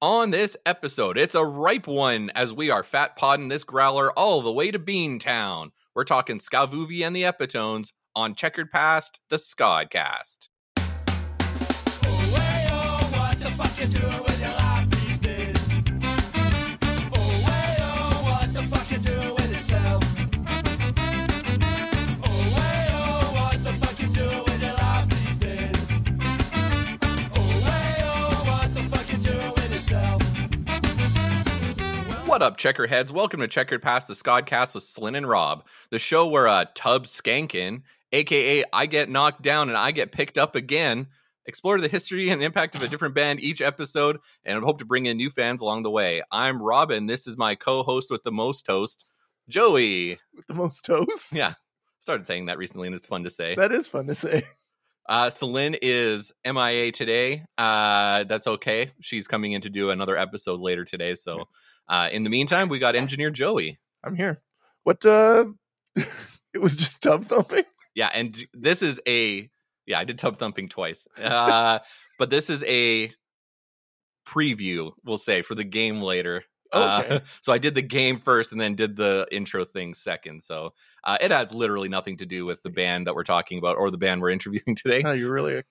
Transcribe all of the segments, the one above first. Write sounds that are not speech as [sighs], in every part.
On this episode, it's a ripe one as we are fat podding this growler all the way to Beantown. We're talking Skavoovie and the Epitones on Checkered Past, the Scodcast. What up, checkerheads? Welcome to Checkered Past the Scodcast with Celine and Rob, the show where uh, Tub Skankin, aka I get knocked down and I get picked up again, explore the history and impact of a different band each episode, and hope to bring in new fans along the way. I'm Robin. This is my co-host with the most toast, Joey. with the most toast. Yeah, started saying that recently, and it's fun to say. That is fun to say. [laughs] Uh, Celine is MIA today. Uh, that's okay. She's coming in to do another episode later today. So, uh, in the meantime, we got engineer Joey. I'm here. What uh [laughs] it was just tub thumping? Yeah, and this is a yeah. I did tub thumping twice, uh, but this is a preview. We'll say for the game later. Uh, [laughs] so I did the game first, and then did the intro thing second. So uh, it has literally nothing to do with the band that we're talking about or the band we're [laughs] interviewing today. Oh, you're really a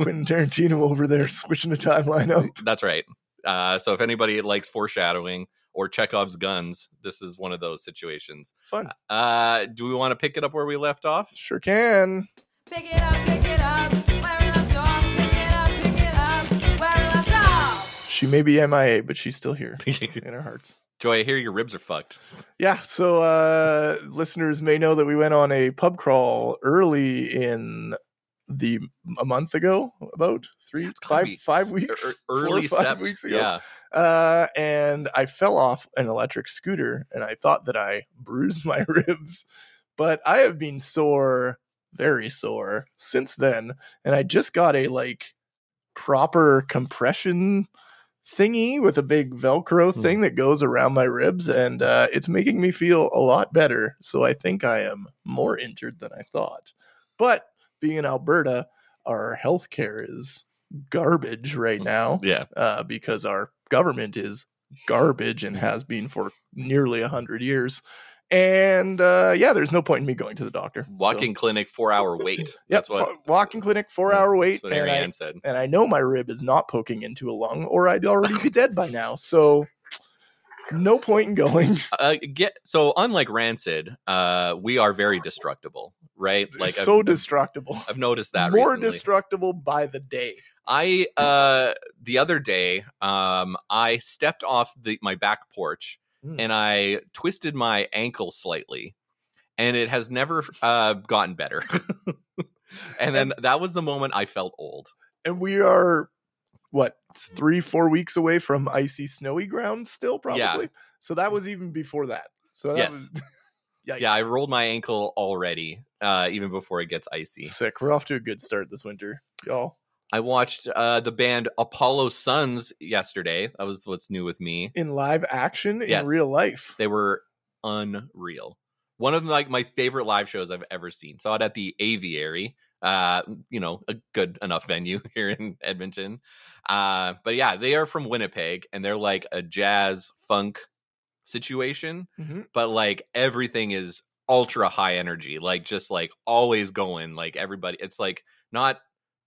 Quentin Tarantino over there switching the timeline up. [laughs] That's right. Uh, so if anybody likes foreshadowing or Chekhov's guns, this is one of those situations. Fun. Uh, do we want to pick it up where we left off? Sure can. Pick it up, pick it up, may be MIA, but she's still here [laughs] in our hearts. Joy, I hear your ribs are fucked. Yeah, so uh listeners may know that we went on a pub crawl early in the a month ago, about three, It's five, five weeks, Er- four early five sept. weeks ago. Yeah. uh, and I fell off an electric scooter, and I thought that I bruised [laughs] my ribs, but I have been sore, very sore since then, and I just got a like proper compression thingy with a big velcro Hmm. thing that goes around my ribs and uh, it's making me feel a lot better so i think i am more injured than i thought but being in alberta our healthcare is garbage right now Yeah. uh, because our government is garbage and has been for nearly a hundred years. And uh, yeah, there's no point in me going to the doctor. So- Walking clinic, four hour wait. [laughs] Yep, That's what. walking clinic, four hour wait, and I, Ariane said. and I know my rib is not poking into a lung, or I'd already be dead by now. So no point in going. [laughs] Uh, get so unlike Rancid, uh, we are very destructible, right? Like so I've, destructible, I've noticed that more recently. destructible by the day. I uh the other day um I stepped off the my back porch Mm. and I twisted my ankle slightly and it has never uh gotten better. [laughs] and then that was the moment I felt old. And we are what three, four weeks away from icy, snowy ground still, probably. Yeah. So that was even before that. So that Yes. was [laughs] Yikes. Yeah, I rolled my ankle already uh even before it gets icy. Sick. We're off to a good start this winter, y'all. I watched uh the band Apollo Suns yesterday. That was what's new with me. In live action, Yes. in real life. They were unreal. One of like my favorite live shows I've ever seen. Saw it at the Aviary. Uh, you know, a good enough venue [laughs] here in Edmonton. Uh, but yeah, they are from Winnipeg and they're like a jazz funk situation, Mhm. but like everything is ultra high energy, like just like always going, like everybody. It's like not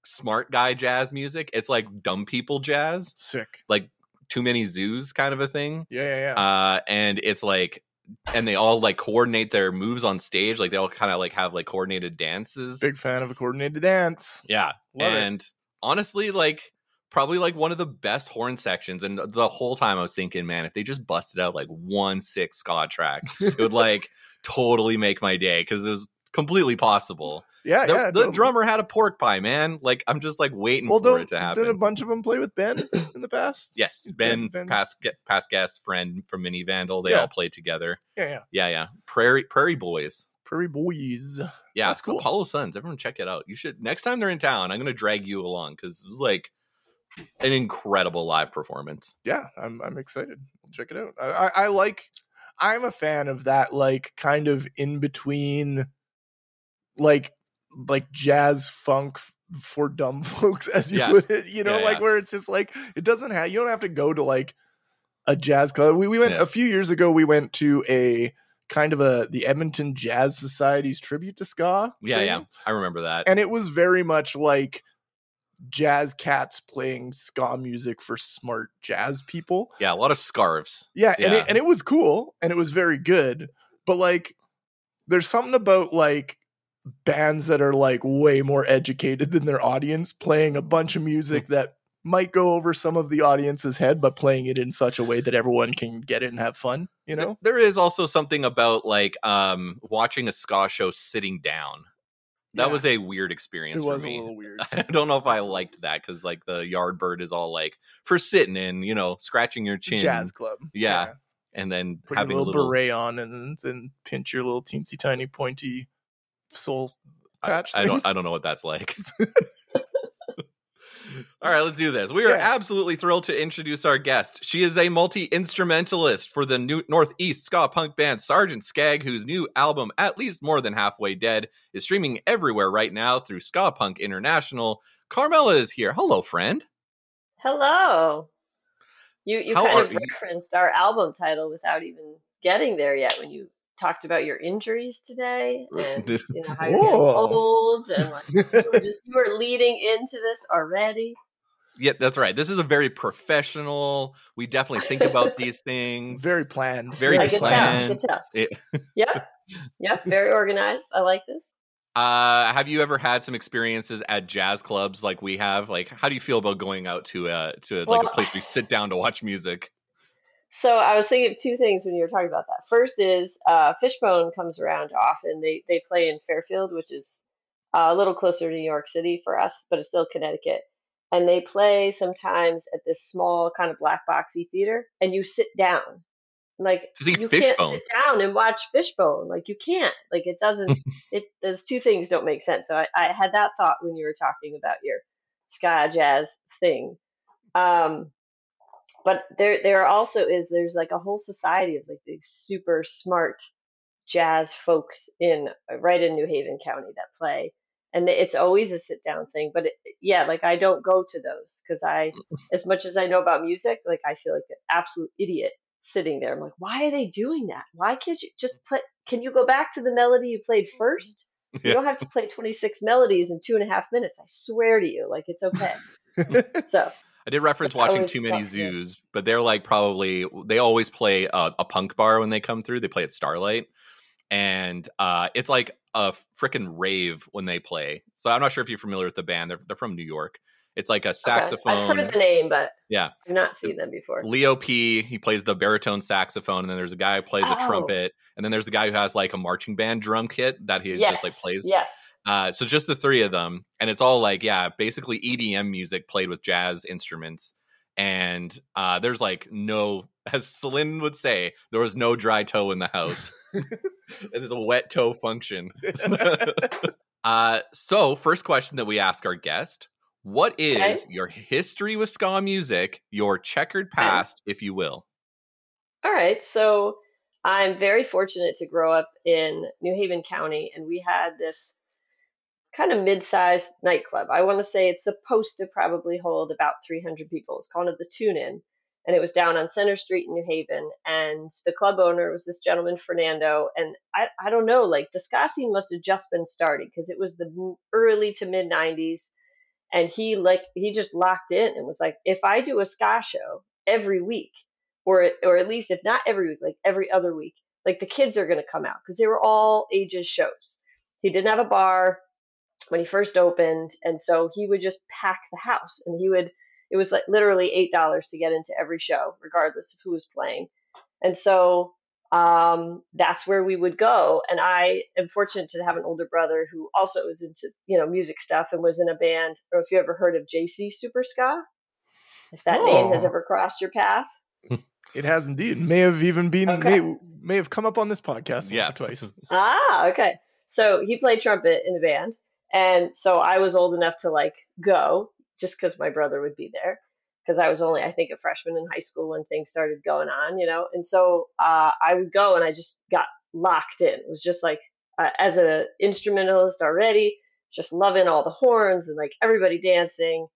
smart guy jazz music. It's like dumb people jazz, Sick. like too many zoos kind of a thing Yeah, yeah, yeah. uh and it's like and they all like coordinate their moves on stage like they all kind of like have like coordinated dances Big fan of a coordinated dance. yeah Love it. and honestly like probably like one of the best horn sections and the whole time i was thinking man if they just busted out like one six ska track it would like [laughs] totally make my day because it was completely possible Yeah, the, yeah. the drummer had a pork pie man like i'm just like waiting Well, for it to happen. did a bunch of them play with Ben [coughs] in the past? yes Ben- ben past guest friend from mini vandal they Yeah. all played together Yeah, yeah. Yeah, yeah. Prairie Prairie Boys. Prairie Boys. Yeah, That's cool. Apollo Suns. Everyone check it out. You should next time they're in town. I'm gonna drag you along because it was like an incredible live performance. Yeah, I'm I'm excited. Check it out. I, I, I like. I'm a fan of that, like kind of in between, like like jazz funk for dumb [laughs] folks, as you Yeah. put it. You know, Yeah, like yeah. where it's just like it doesn't have you don't have to go to like a jazz club. We we went a few years ago. We went to a kind of a the Edmonton Jazz Society's tribute to ska. Yeah, thing, yeah. I remember that. and it was very much like jazz cats playing ska music for smart jazz people. yeah, a lot of scarves. Yeah, and it, and it was cool and it was very good. But like, there's something about like bands that are like way more educated than their audience playing a bunch of music that might go over some of the audience's head, but playing it in such a way that everyone can get it and have fun. You know? there is also something about like um watching a ska show sitting down. That Yeah. was a weird experience It experience was for a me. little [laughs] weird. I don't know if I liked that because like the yard bird is all like for sitting and you know scratching your chin, Jazz club. Yeah. and then Put having a little, little. beret on and and pinch your little teensy tiny pointy soul I, patch. I thing. don't. I don't know what that's like. [laughs] [laughs] All right, let's do this. We are Yeah. absolutely thrilled to introduce our guest. She is a multi instrumentalist for the new Northeast ska punk band Sergeant Scag, whose new album, At Least More Than Halfway Dead, is streaming everywhere right now through Ska Punk International. Carmela is here. Hello, friend. Hello. You you How kind are of you- referenced our album title without even getting there yet when you talked about your injuries today and This- you know how you're getting old and like you were just [laughs] you were leading into this already. Yeah, that's right. This is a very professional. We definitely think about [laughs] these things. Very planned. Very I can planned. can tell. It- Yep. [laughs] Yep. Very organized. I like this. Uh, have you ever had some experiences at jazz clubs like we have? Like, how do you feel about going out to a to like a place where you sit down to watch music? So I was thinking of two things when you were talking about that. First is uh, Fishbone comes around often. They they play in Fairfield, which is uh, a little closer to New York City for us, but it's still Connecticut. And they play sometimes at this small kind of black boxy theater, and you sit down, like To see you Fishbone. can't sit down and watch Fishbone. Like you can't. Like it doesn't. [laughs] it those two things don't make sense. So I, I had that thought when you were talking about your ska jazz thing. Um, but there there also is there's like a whole society of like these super smart jazz folks in right in New Haven County that play. And it's always a sit down thing but it, yeah like I don't go to those cuz I as much as I know about music like I feel like an absolute idiot sitting there. I'm like why are they doing that? Why can't you just play can you go back to the melody you played mm-hmm. first? [laughs] You Yeah. don't have to play 26 melodies in two and a half minutes I swear to you like it's okay. [laughs] So I did reference watching Too Many. Zoos, but they're like probably they always play a, a punk bar when they come through. They play at Starlight, and uh, it's like a freaking rave when they play. So I'm not sure if you're familiar with the band. They're they're from New York. It's like a Okay. saxophone. I've heard the name, but Yeah. I've not seen them before. Leo P. He plays the baritone saxophone, and then there's a guy who plays a Oh. trumpet, and then there's a guy who has like a marching band drum kit that he yes. just like plays. Yes. Uh, so just the three of them, and it's all like yeah, basically EDM music played with jazz instruments. And uh, there's like no, [laughs] as Celine would say, there was no dry toe in the house. [laughs] it is a wet toe function. [laughs] uh, so first question that we ask our guest: What is Okay. your history with ska music? Your checkered past, if you will. All right. So I'm very fortunate to grow up in New Haven County, and we had this kind of mid-sized nightclub. I want to say it's supposed to probably hold about 300 people. It's called the Tune Inn, and it was down on Center Street in New Haven. And the club owner was this gentleman Fernando, and I I don't know, like the ska scene must have just been starting because it was the early to mid 90s, and he like he just locked in and was like, if I do a ska show every week or or at least if not every week, like every other week, like the kids are going to come out because they were all ages shows. He didn't have a bar when he first opened, and so he would just pack the house, and he would. It was like literally eight dollars to get into every show, regardless of who was playing, and so um, that's where we would go. And I am fortunate to have an older brother who also was into you know music stuff and was in a band. Or if you ever heard of JC Superska, if that name has Oh. ever crossed your path. [laughs] It has indeed. May have even been Okay. may, may have come up on this podcast once Yeah. or twice. Ah, okay. So he played trumpet in the band, and so I was old enough to like go just because my brother would be there. Because I was only, I think, a freshman in high school when things started going on, you know. And so uh, I would go, and I just got locked in. It was just like, uh, as an instrumentalist already, just loving all the horns and like everybody dancing.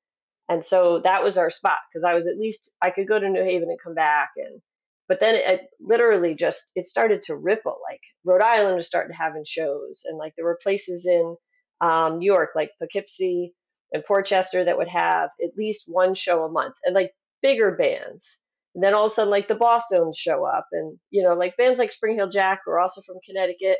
And so that was our spot because I was at least I could go to New Haven and come back and but then it, it literally just it started to ripple like Rhode Island was starting to having shows and like there were places in um, New York like Poughkeepsie and Portchester that would have at least one show a month and like bigger bands. And then all of a sudden like the Boston's show up and you know like bands like Spring Heeled Jack who are also from Connecticut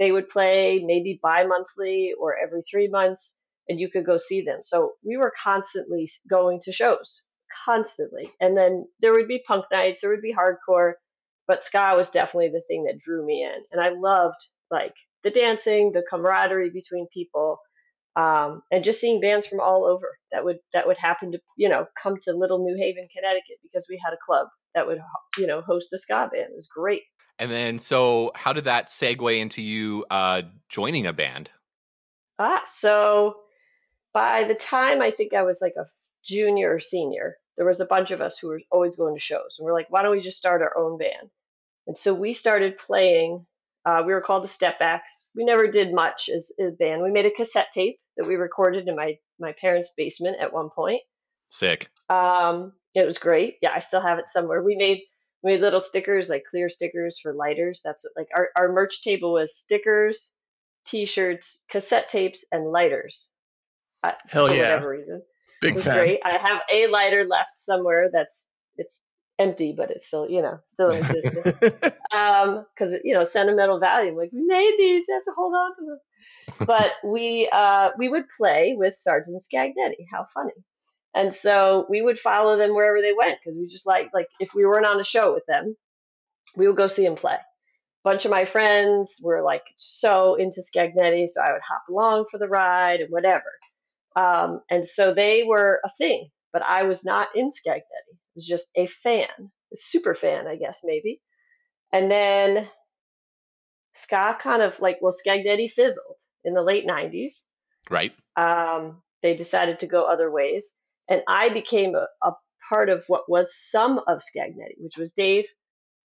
they would play maybe bi-monthly or every three months and you could go see them so we were constantly going to shows constantly and then there would be punk nights there would be hardcore but ska was definitely the thing that drew me in and i loved like the dancing the camaraderie between people um, and just seeing bands from all over that would that would happen to you know come to little new haven connecticut because we had a club that would you know host a ska band it was great And then, so how did that segue into you uh, joining a band? Ah, so by the time I think I was like a junior or senior, there was a bunch of us who were always going to shows. And we're like, why don't we just start our own band? And so we started playing. Uh, we were called the Stepbacks. We never did much as, as a band. We made a cassette tape that we recorded in my, my parents' basement at one point. Sick. Um, it was great. Yeah, I still have it somewhere. We made we made little stickers, like clear stickers for lighters. That's what like our, our merch table was stickers, t-shirts, cassette tapes, and lighters. Uh, Hell for yeah. whatever reason. It Big was fan. great. I have a lighter left somewhere that's it's empty, but it's still, you know, still in existence. [laughs] um, because you know, sentimental value. Like we made these, you have to hold on to them. But we uh we would play with Sergeant Scagnetti. How funny. And so we would follow them wherever they went because we just like like if we weren't on a show with them, we would go see them play. A bunch of my friends were like so into Scagnetti, so I would hop along for the ride and whatever. Um, and so they were a thing, but I was not in Scagnetti. I was just a fan, a super fan, I guess maybe. And then ska kind of like well, Scagnetti fizzled in the late '90s Right. um, they decided to go other ways. And I became a, a part of what was some of Scagnetti, which was Dave,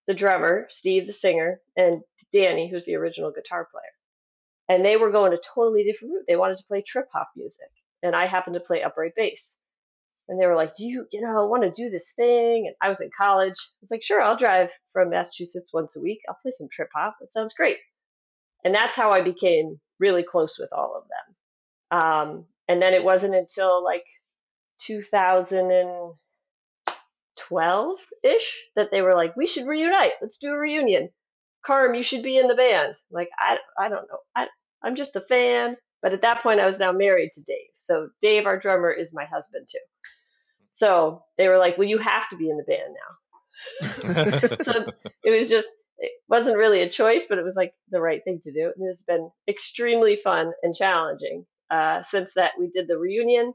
the drummer, Steve, the singer, and Danny, who's the original guitar player. And they were going a totally different route. They wanted to play trip hop music, and I happened to play upright bass. And they were like, "Do you, you know, want to do this thing?" And I was in college. I was like, "Sure, I'll drive from Massachusetts once a week. I'll play some trip hop. That sounds great." And that's how I became really close with all of them. Um, and then it wasn't until like 2012 ish that they were like, we should reunite. Let's do a reunion. Carm, you should be in the band. Like, I, I don't know. I, I'm just a fan. But at that point, I was now married to Dave. So Dave, our drummer, is my husband too. So they were like, well, you have to be in the band now. [laughs] so it was just it wasn't really a choice, but it was like the right thing to do. And it's been extremely fun and challenging. Uh, since that we did the reunion,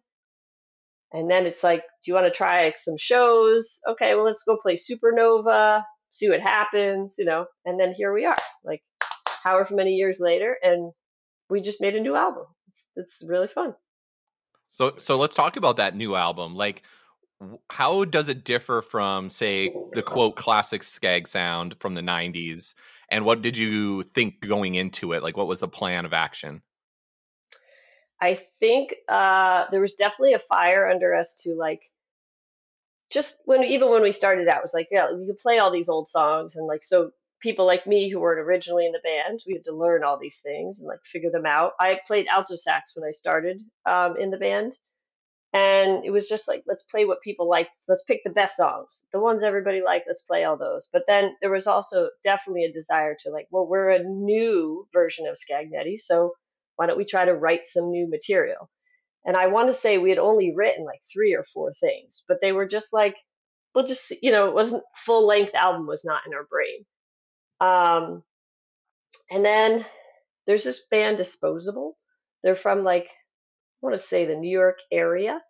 and then it's like, do you want to try some shows? Okay, well let's go play Supernova, see what happens, you know. And then here we are, like however many years later, and we just made a new album. It's, it's really fun. So so let's talk about that new album. Like how does it differ from say the quote classic Scag sound from the 90s and what did you think going into it? Like what was the plan of action? I think uh, there was definitely a fire under us to like just when even when we started out it was like yeah we could play all these old songs and like so people like me who weren't originally in the band we had to learn all these things and like figure them out. I played alto sax when I started um, in the band and it was just like let's play what people like. Let's pick the best songs the ones everybody liked. Let's play all those. But then there was also definitely a desire to like well we're a new version of scagnetti so why don't we try to write some new material? And i want to say we had only written like three or four things but they were just like we'll just you know it wasn't full length album was not in our brain. Um and then there's this band disposable. They're from like want to say the New York area.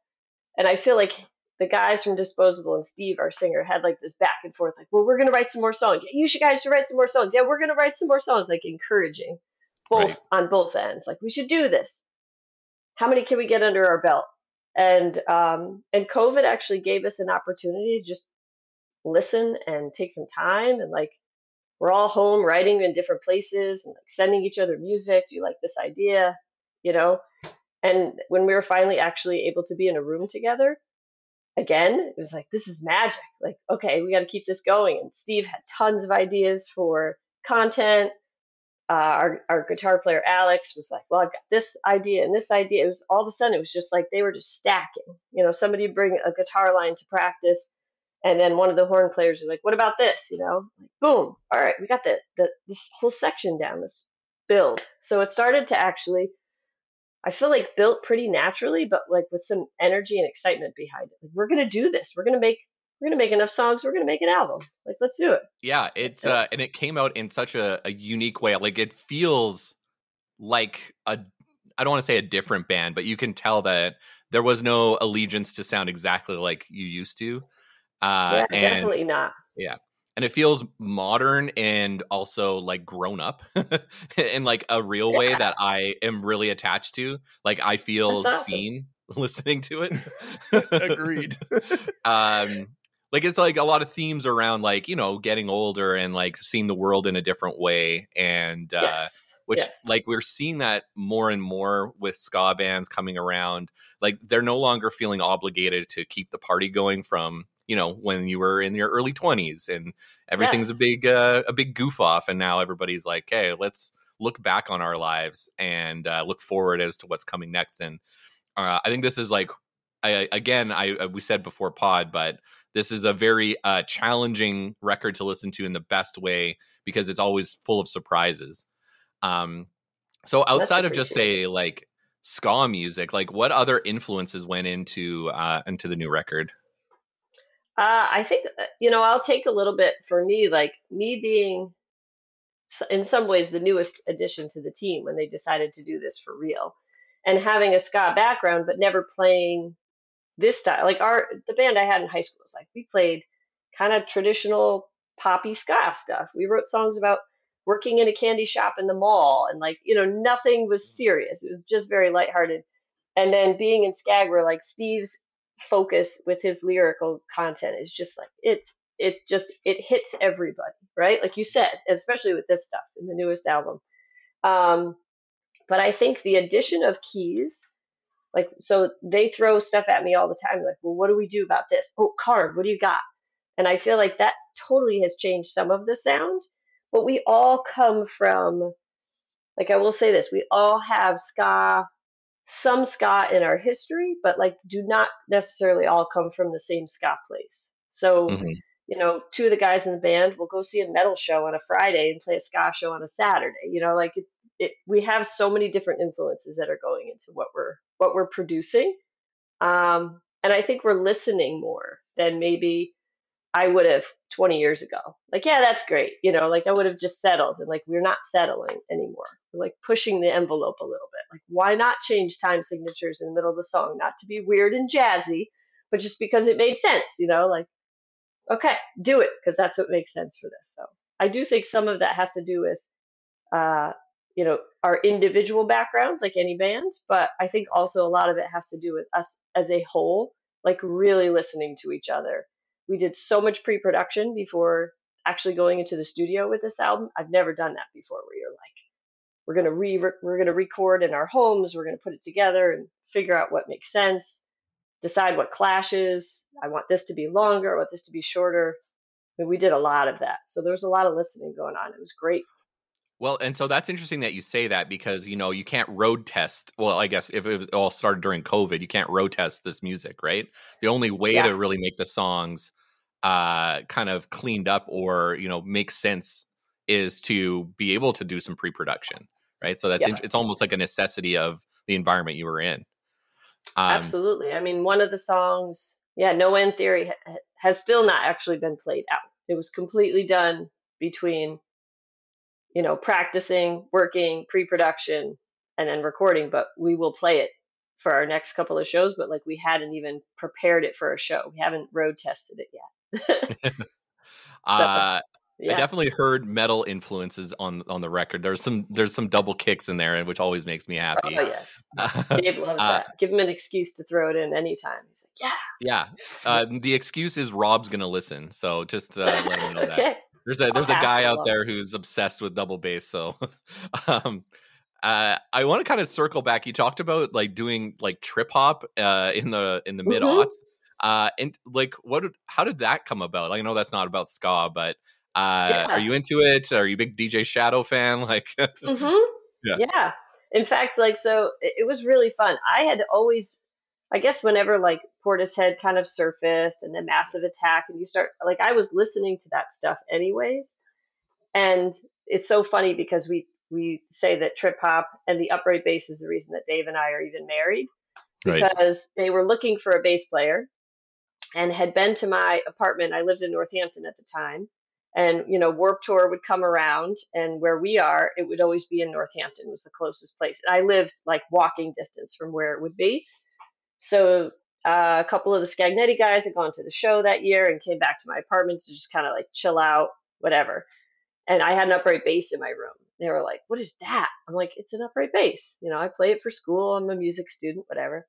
And I feel like the guys from Disposable and Steve, our singer, had like this back and forth, like, well, we're going to write some more songs. Yeah, you should guys should write some more songs. Yeah, we're going to write some more songs, like encouraging both Right. on both ends. Like, we should do this. How many can we get under our belt? And um, and COVID actually gave us an opportunity to just listen and take some time and like we're all home writing in different places and like sending each other music. Do you like this idea? You know, And when we were finally actually able to be in a room together, again, it was like, this is magic. Like, okay, we got to keep this going. And Steve had tons of ideas for content. Uh, our, our guitar player Alex was like, well, I've got this idea and this idea. It was all of a sudden, it was just like they were just stacking. You know, somebody bring a guitar line to practice, and then one of the horn players was like, what about this? You know, boom, all right, we got the, the this whole section down. Let's build. So it started to actually I feel like built pretty naturally, but like with some energy and excitement behind it. Like, we're gonna do this. We're gonna make we're gonna make enough songs. We're gonna make an album. Like let's do it. Yeah, it's it. uh and it came out in such a, a unique way. Like it feels like a I don't want to say a different band, but you can tell that there was no allegiance to sound exactly like you used to. Uh yeah, and definitely not. And it feels modern and also like grown up [laughs] in like a real way that I am really attached to. Like I feel seen [laughs] listening to it. [laughs] Agreed. um like it's like a lot of themes around like you know getting older and like seeing the world in a different way and uh yes. which yes. like we're seeing that more and more with ska bands coming around like they're no longer feeling obligated to keep the party going from you know when you were in your early 20s and everything's a big uh, a big goof off and now everybody's like hey let's look back on our lives and uh, look forward as to what's coming next. And uh, i think this is like I, again I, I we said before pod but this is a very uh, challenging record to listen to in the best way because it's always full of surprises. Um so outside of just say like ska music like what other influences went into uh into the new record Uh, I think uh, you know I'll take a little bit for me, like me being in some ways the newest addition to the team when they decided to do this for real, and having a ska background but never playing this style. Like our the band I had in high school was like we played kind of traditional poppy ska stuff. We wrote songs about working in a candy shop in the mall and like you know nothing was serious. It was just very lighthearted. And then being in Scag, where like Steve's focus with his lyrical content is just like it's it just it hits everybody, right? Like you said, especially with this stuff in the newest album. Um, but I think the addition of keys, like so they throw stuff at me all the time, like, well, what do we do about this? Oh, card, what do you got? And I feel like that totally has changed some of the sound. But we all come from like I will say this, we all have ska some ska in our history, but like do not necessarily all come from the same ska place. So, Mhm. you know, two of the guys in the band will go see a metal show on a Friday and play a ska show on a Saturday. You know, like it, it we have so many different influences that are going into what we're what we're producing. Um, and I think we're listening more than maybe I would have 20 years ago. Like, yeah, that's great. You know, like I would have just settled and like we're not settling anymore. We're like pushing the envelope a little bit. Like, why not change time signatures in the middle of the song? Not to be weird and jazzy, but just because it made sense, you know, like, okay, do it because that's what makes sense for this. So I do think some of that has to do with, uh, you know, our individual backgrounds, like any band, but I think also a lot of it has to do with us as a whole, like really listening to each other we did so much pre-production before actually going into the studio with this album. I've never done that before where you're like we're going to re we're going to record in our homes, we're going to put it together and figure out what makes sense, decide what clashes. I want this to be longer, I want this to be shorter. I mean, we did a lot of that. So there was a lot of listening going on. It was great. Well, and so that's interesting that you say that because you know you can't road test. Well, I guess if it all started during COVID, you can't road test this music, right? The only way Yeah. to really make the songs uh kind of cleaned up or you know makes sense is to be able to do some pre-production, right? So that's Yeah. it's almost like a necessity of the environment you were in. Um, Absolutely. I mean, one of the songs, yeah, No End Theory ha- ha- has still not actually been played out. It was completely done between, you know, practicing, working, pre-production, and then recording. But we will play it for our next couple of shows. But like, we hadn't even prepared it for a show. We haven't road tested it yet. [laughs] [laughs] uh, yeah. I definitely heard metal influences on on the record. There's some there's some double kicks in there, which always makes me happy. Oh yes, [laughs] Dave loves Uh, that. Give him an excuse to throw it in anytime. He's like, yeah, Yeah. Uh, the excuse is Rob's gonna listen, so just uh, let him know that. There's a there's a I'll guy out there who's obsessed with double bass. So, um, Uh, I want to kind of circle back. You talked about like doing like trip hop uh, in the in the mid aughts. Uh, and like, what? How did that come about? I know that's not about ska, but uh, Yeah. are you into it? Are you a big DJ Shadow fan? [laughs] Like, hmm Yeah. Yeah. In fact, like, so it, it was really fun. I had always, I guess, whenever like Portishead kind of surfaced and then Massive Attack, and you start, like, I was listening to that stuff anyways. And it's so funny because we, we say that trip hop and the upright bass is the reason that Dave and I are even married right? because they were looking for a bass player and had been to my apartment. I lived in Northampton at the time. And, you know, Warped Tour would come around, and where we are, it would always be in Northampton, was the closest place. I lived like walking distance from where it would be. So uh, a couple of the Scagnetti guys had gone to the show that year and came back to my apartment to just kind of like chill out, whatever. And I had an upright bass in my room. They were like, "What is that?" I'm like, "It's an upright bass. You know, I play it for school. I'm a music student, whatever."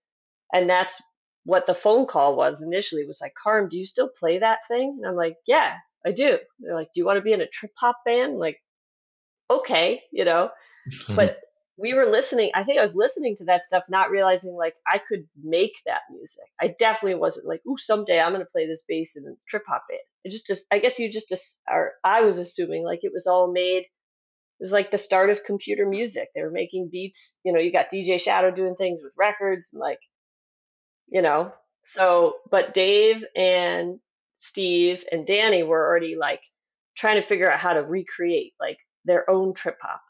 And that's what the phone call was initially. It was like, "Carm, do you still play that thing?" And I'm like, "Yeah, I do." They're like, "Do you want to be in a trip hop band?" I'm like, "Okay," you know. But [laughs] we were listening. I think I was listening to that stuff, not realizing like I could make that music. I definitely wasn't like, "Ooh, someday I'm gonna play this bass in a trip hop band." It just, just I guess you just, just, or I was assuming like it was all made. It was like the start of computer music. They were making beats. You know, you got DJ Shadow doing things with records and like, you know. So, but Dave and Steve and Danny were already like trying to figure out how to recreate like their own trip hop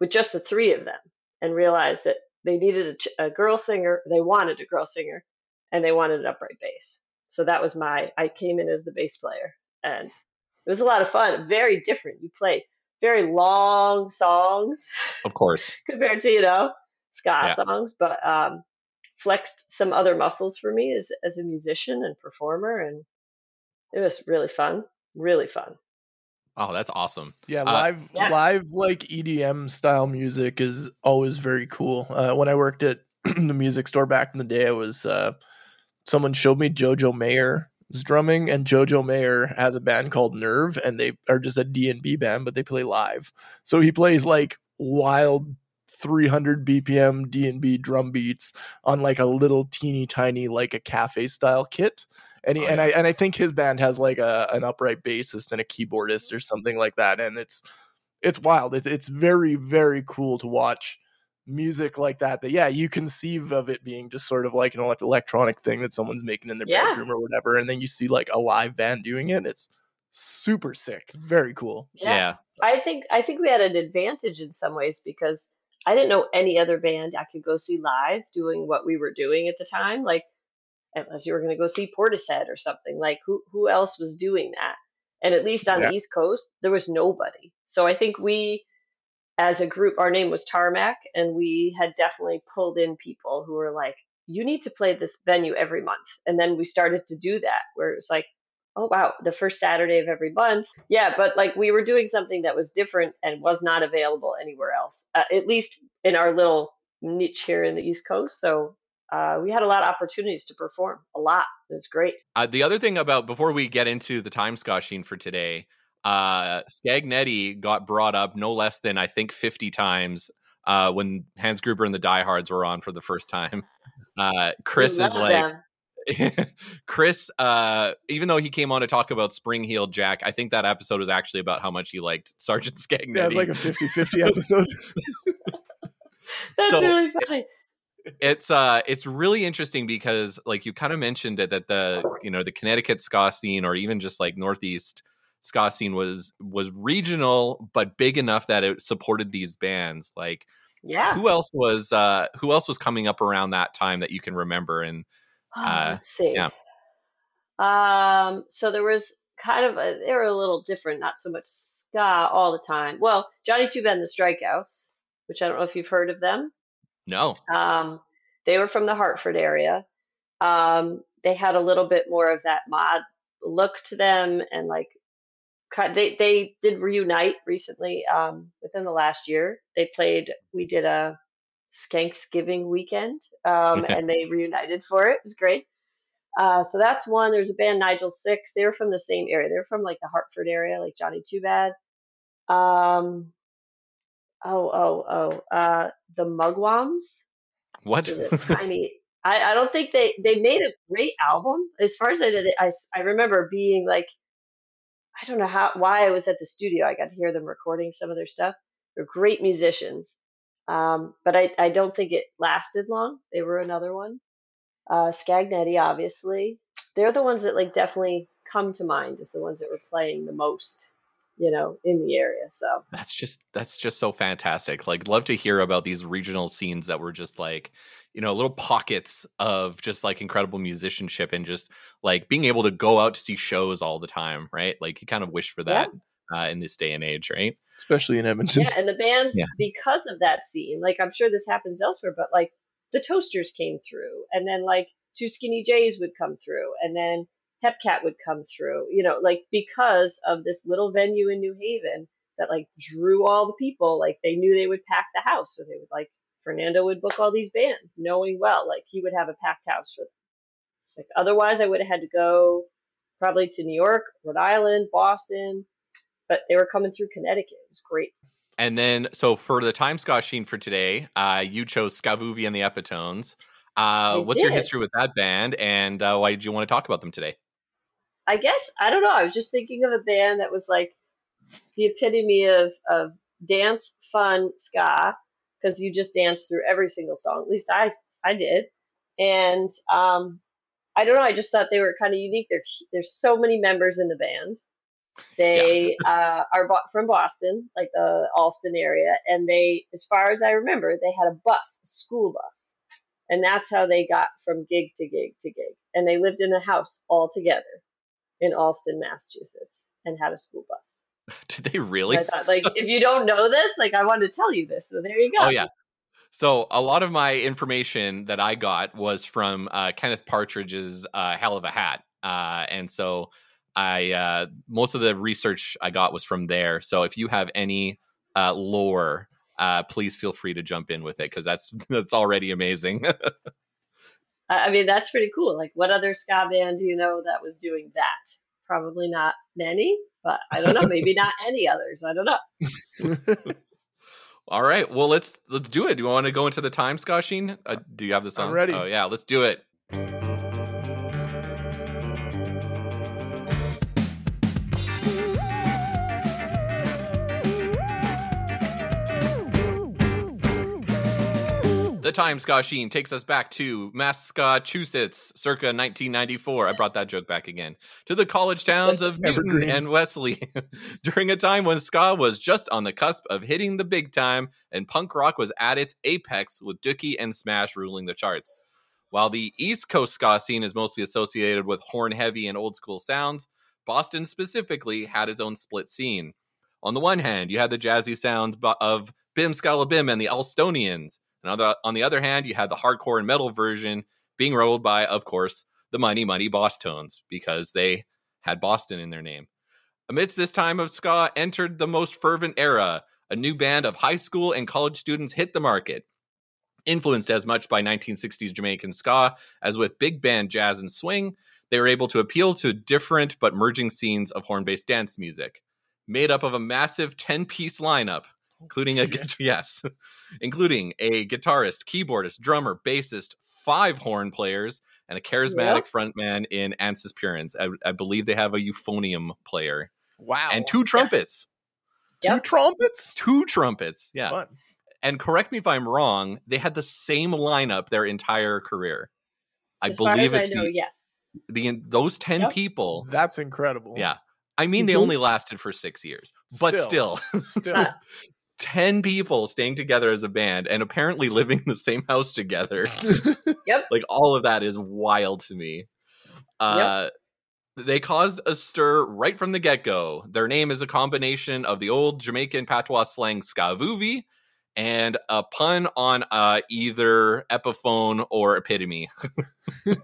with just the three of them and realized that they needed a, ch- a girl singer, they wanted a girl singer, and they wanted an upright bass. So that was my, I came in as the bass player and it was a lot of fun. Very different. You play very long songs of course. [laughs] compared to, you know, ska Yeah. songs, but um, flexed some other muscles for me as, as a musician and performer. And it was really fun. Really fun. Oh, that's awesome. Yeah, Uh, live Yeah. live like EDM style music is always very cool. Uh, when I worked at [clears throat] the music store back in the day, I was uh, someone showed me Jojo Mayer drumming, and Jojo Mayer has a band called Nerve, and they are just a D and B band, but they play live. So he plays like wild 300 BPM D and B drum beats on like a little teeny tiny like a cafe style kit and he, Oh, and. I and I think his band has like a an upright bassist and a keyboardist or mm. something like that, and it's it's wild. It's it's very very cool to watch music like that. That yeah, you conceive of it being just sort of like an elect- electronic thing that someone's making in their Yeah. bedroom or whatever, and then you see like a live band doing it. It's super sick, very cool. Yeah. I think I think we had an advantage in some ways because I didn't know any other band I could go see live doing what we were doing at the time. Like unless you were going to go see Portishead or something. Like who who else was doing that? And at least on Yeah. the East Coast, there was nobody. So I think we, as a group, our name was Tarmac, and we had definitely pulled in people who were like, "You need to play this venue every month." And then we started to do that, where it was like, "Oh wow, the first Saturday of every month." Yeah, but like we were doing something that was different and was not available anywhere else, uh, at least in our little niche here in the East Coast. So uh, we had a lot of opportunities to perform. A lot. It was great. Uh, the other thing about before we get into the time Skasheen for today, uh, Scagnetti got brought up no less than I think fifty times uh, when Hans Gruber and the Diehards were on for the first time. Uh, Chris is like them. [laughs] Chris, uh, even though he came on to talk about Spring Heeled Jack, I think that episode was actually about how much he liked [laughs] Sergeant Scagnetti. Yeah, it's like a 50-50 episode. [laughs] That's so- really funny. it's uh it's really interesting because like you kind of mentioned it that the you know the Connecticut ska scene or even just like Northeast ska scene was was regional but big enough that it supported these bands. Like Yeah. who else was uh who else was coming up around that time that you can remember and Oh, Uh, let's see. yeah. Um, so there was kind of a, they were a little different, not so much ska all the time. Well, Johnny Too Bad, the Strikeouts, which I don't know if you've heard of them. no. Um, they were from the Hartford area. Um, they had a little bit more of that mod look to them, and like they they did reunite recently. Um, within the last year, they played. We did a Skanksgiving weekend, um, and they reunited for it. It was great. Uh, so that's one. There's a band Nigel Six. They're from the same area. They're from like the Hartford area, like Johnny Too Bad. Um, oh oh oh uh the Mugwums. What? Tiny. I, I don't think they they made a great album as far as I did. I I remember being like, I don't know how why I was at the studio. I got to hear them recording some of their stuff. They're great musicians, um, but I I don't think it lasted long. They were another one. Uh, Scagnetti, obviously, they're the ones that like definitely come to mind as the ones that were playing the most, you know, in the area. So that's just that's just so fantastic. Like love to hear about these regional scenes that were just like, you know, little pockets of just like incredible musicianship and just like being able to go out to see shows all the time, right? Like you kind of wish for Yeah. that uh, in this day and age, right? Especially in Edmonton. Yeah, and the bands Yeah. because of that scene, like I'm sure this happens elsewhere, but like the Toasters came through, and then like 2 Skinnee J's would come through, and then Hepcat would come through. You know, like because of this little venue in New Haven that like drew all the people, like they knew they would pack the house, so they would like Fernando would book all these bands, knowing well like he would have a packed house for them. Like otherwise, I would have had to go probably to New York, Rhode Island, Boston, but they were coming through Connecticut. It was great. And then, so for the time Skasheen for today, uh, you chose Skavoovie and the Epitones. Uh, what's your history with that band, and uh, why did you want to talk about them today? I guess I don't know. I was just thinking of a band that was like the epitome of of dance fun ska because you just dance through every single song. At least I I did, and um, I don't know. I just thought they were kind of unique. There's there's so many members in the band. They uh, are bo- from Boston, like the Allston area, and they, as far as I remember, they had a bus, a school bus, and that's how they got from gig to gig to gig. And they lived in a house all together in Allston, Massachusetts, and had a school bus. [laughs] Did they And really? I thought, like, if you don't know this, like, I wanted to tell you this. So there you go. Oh yeah. So a lot of my information that I got was from uh, Kenneth Partridge's uh, "Hell of a Hat," uh, and so I uh, most of the research I got was from there. So if you have any uh, lore, uh, please feel free to jump in with it because that's [laughs] that's already amazing. [laughs] I I mean, that's pretty cool. Like, what other ska band do you know that was doing that? Probably not many, but I don't know. Maybe not any others. I don't know. [laughs] All right, well let's let's do it. Do you want to go into the time, Skasheen? Uh, do you have the song? ready. Oh yeah, let's do it. The time Skasheen takes us back to Massachusetts, circa 1994. I brought that joke back again. To the college towns of [laughs] Newton Evergreen. and Wellesley, [laughs] during a time when ska was just on the cusp of hitting the big time and punk rock was at its apex with Dookie and Smash ruling the charts. While the East Coast ska scene is mostly associated with horn heavy and old school sounds, Boston specifically had its own split scene. On the one hand, you had the jazzy sounds of Bim Skala Bim and the Allstonians. And on the, on the other hand, you had the hardcore and metal version being rolled by, of course, the Mighty Mighty Bosstones because they had Boston in their name. Amidst this time of ska entered the most fervent era. A new band of high school and college students hit the market. Influenced as much by 1960s Jamaican ska as with big band jazz and swing, they were able to appeal to different but merging scenes of horn based dance music. Made up of a massive 10 piece lineup, including a [laughs] yes, including a guitarist, keyboardist, drummer, bassist, five horn players, and a charismatic frontman in Ansis Purins. I, I believe they have a euphonium player wow. and two trumpets. Two Yep. trumpets. Two trumpets, yeah. Fun. And correct me if I'm wrong, they had the same lineup their entire career. I as believe far it's I know, the, yes. the those 10 Yep. people. That's incredible. Yeah. I mean, they Mhm. only lasted for six years, but still, Still. [laughs] 10 people staying together as a band and apparently living in the same house together. [laughs] Yep. Like, all of that is wild to me. Uh, They caused a stir right from the get go. Their name is a combination of the old Jamaican patois slang skavoovie and a pun on uh, either epiphone or epitome. [laughs]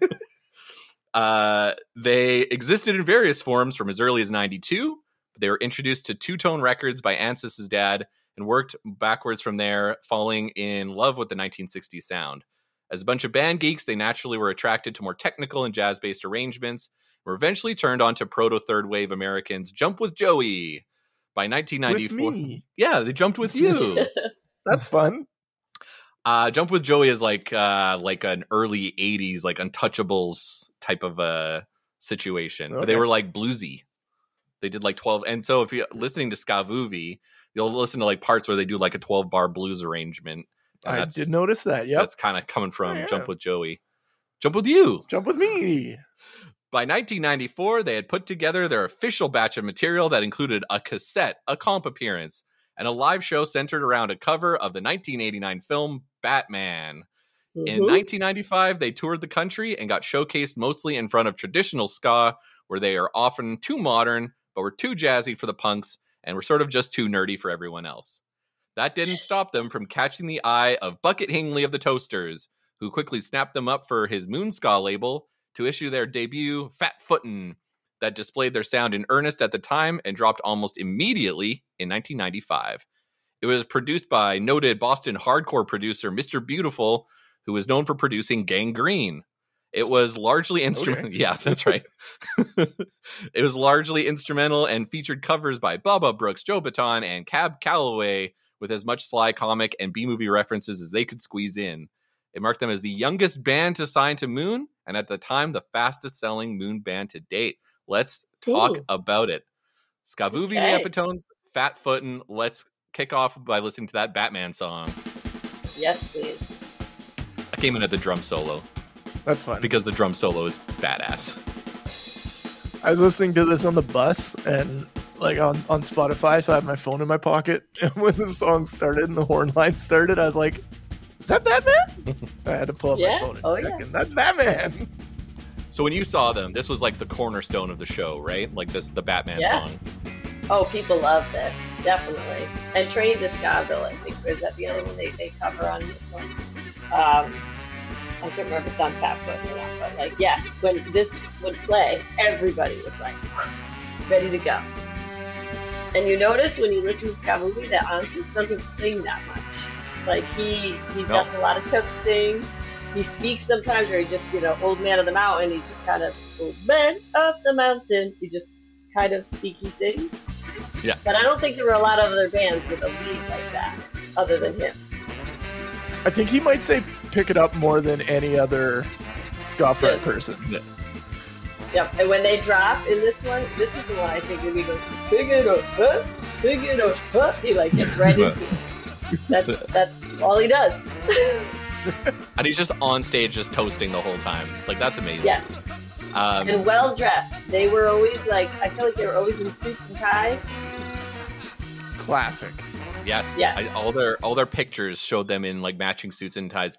uh, they existed in various forms from as early as 92. but They were introduced to Two Tone Records by Ansis's dad and worked backwards from there, falling in love with the 1960s sound. As a bunch of band geeks, they naturally were attracted to more technical and jazz based arrangements, were eventually turned on to proto third wave Americans Jump with Joey. By With 1994, me. yeah, they jumped with you. [laughs] That's fun. Uh, Jump with Joey is like uh, like an early '80s like Untouchables type of a situation, but they were like bluesy. They did like twelve, and so if you're listening to Skavoovie, you'll listen to like parts where they do like a twelve bar blues arrangement. and I did notice that. Yeah, That's kind of coming from yeah. Jump with Joey. Jump with you. Jump with me. By 1994, they had put together their official batch of material that included a cassette, a comp appearance, and a live show centered around a cover of the 1989 film Batman. In Mhm. 1995, they toured the country and got showcased mostly in front of traditional ska, where they are often too modern, but were too jazzy for the punks and were sort of just too nerdy for everyone else. That didn't stop them from catching the eye of Bucket Hingley of the Toasters, who quickly snapped them up for his Moon Ska label to issue their debut Fat Footin' that displayed their sound in earnest at the time and dropped almost immediately in 1995. It was produced by noted Boston hardcore producer Mr. Beautiful, who was known for producing Gang Green. It was largely oh, instrumental. [laughs] Yeah, that's [laughs] right. [laughs] it was largely instrumental and featured covers by Bubba Brooks, Joe Bataan, and Cab Calloway, with as much sly comic and B movie references as they could squeeze in. It marked them as the youngest band to sign to Moon, and at the time, the fastest selling Moon band to date. Let's talk Ooh. about it. Skavoovie Okay. the Epitones, Fat Footin'. Let's kick off by listening to that Batman song. Yes, please. I came in at the drum solo That's fun. because the drum solo is badass. I was listening to this on the bus and like on, on Spotify, so I had my phone in my pocket. [laughs] And when the song started and the horn line started, I was like, "Is that Batman?" [laughs] I had to pull up Yeah? my phone and Oh, check, yeah. and that's Batman. So when you saw them, this was like the cornerstone of the show, right? Like this, the Batman Yes. song. Oh, people love this, definitely. And Train to Skaville, I think, is that the other one they, they cover on this one? Um, I can't remember if it's on Foot or not, but like, yeah, when this would play, everybody was like ready to go. And you notice when you listen to Skavoovie that Ansis doesn't sing that much. Like he he No. does a lot of choke sing. He speaks sometimes where he just, you know, old man of the mountain, he just kind of old man of the mountain. He just kind of speaky sings. Yeah. But I don't think there were a lot of other bands with a lead like that, other than him. I think he might say "pick it up" more than any other ska fret Yeah. person. Yep. And when they drop in this one, this is the one I think when he goes, pick it up, huh? Pick it up, huh? He like gets right into it. That's that's all he does. [laughs] And he's just on stage, just toasting the whole time. Like that's amazing. yes. Um, And well dressed. They were always like I feel like they were always in suits and ties. Classic. Yes. Yes. I, all their all their pictures showed them in like matching suits and ties.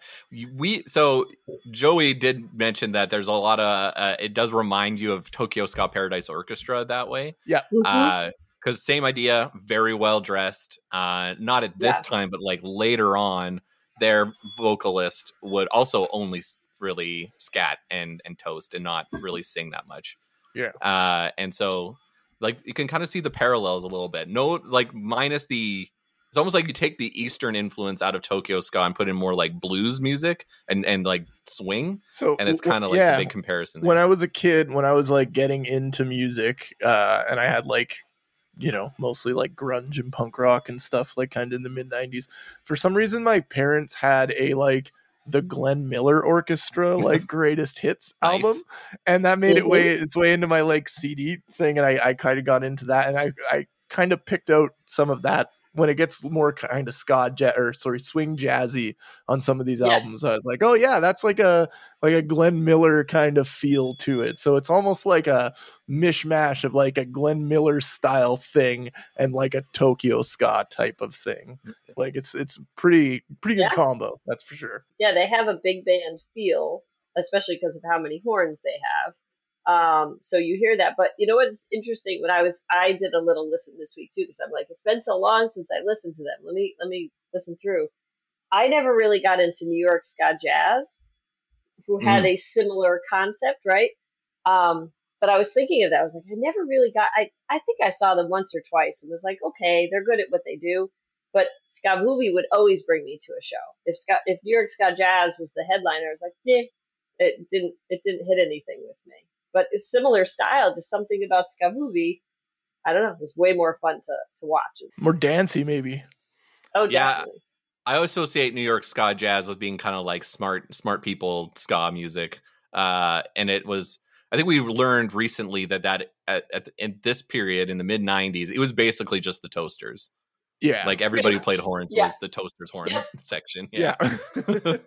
We so Joey did mention that there's a lot of uh, it does remind you of Tokyo Ska Paradise Orchestra that way. Mhm. Uh because same idea, very well dressed. Uh not at this Yeah. time, but like later on, their vocalist would also only really scat and and toast and not really sing that much. Yeah. Uh and so like you can kind of see the parallels a little bit. No like minus the it's almost like you take the Eastern influence out of Tokyo ska and put in more like blues music and and like swing, So and it's kind of like yeah, the big comparison. when. I was a kid, when I was like getting into music, uh, and I had like, you know, mostly like grunge and punk rock and stuff, like kind of in the mid '90s. For some reason, my parents had a like the Glenn Miller Orchestra [laughs] like greatest hits Nice. album, and that made it way its way into my like CD thing, and I I kind of got into that, and I I kind of picked out some of that. When it gets more kind of ska ja- or sorry swing jazzy on some of these Yes. albums, I was like, oh yeah, that's like a like a Glenn Miller kind of feel to it. So it's almost like a mishmash of like a Glenn Miller style thing and like a Tokyo ska type of thing. Mm, like it's it's pretty pretty good combo, that's for sure. yeah, they have a big band feel, especially because of how many horns they have. Um, so you hear that, but you know what's interesting? When I was, I did a little listen this week too, because I'm like, it's been so long since I listened to them. Let me let me listen through. I never really got into New York ska jazz, who had a similar concept, right? Um, but I was thinking of that. I was like, I never really got. I I think I saw them once or twice and was like, okay, they're good at what they do. But Skavoovie would always bring me to a show. If Ska, if New York Ska Jazz was the headliner, I was like, yeah, it didn't it didn't hit anything with me. But it's similar style, just something about Skavoovie. I don't know. It was way more fun to to watch. More dancey maybe. Oh, Yeah. definitely. I associate New York ska jazz with being kind of like smart, smart people ska music. Uh, and it was, I think we learned recently that that at, at the- in this period in the mid '90s, it was basically just the Toasters. Yeah. Like everybody who played horns Yeah. was the Toasters horn Yep. section. yeah. [laughs]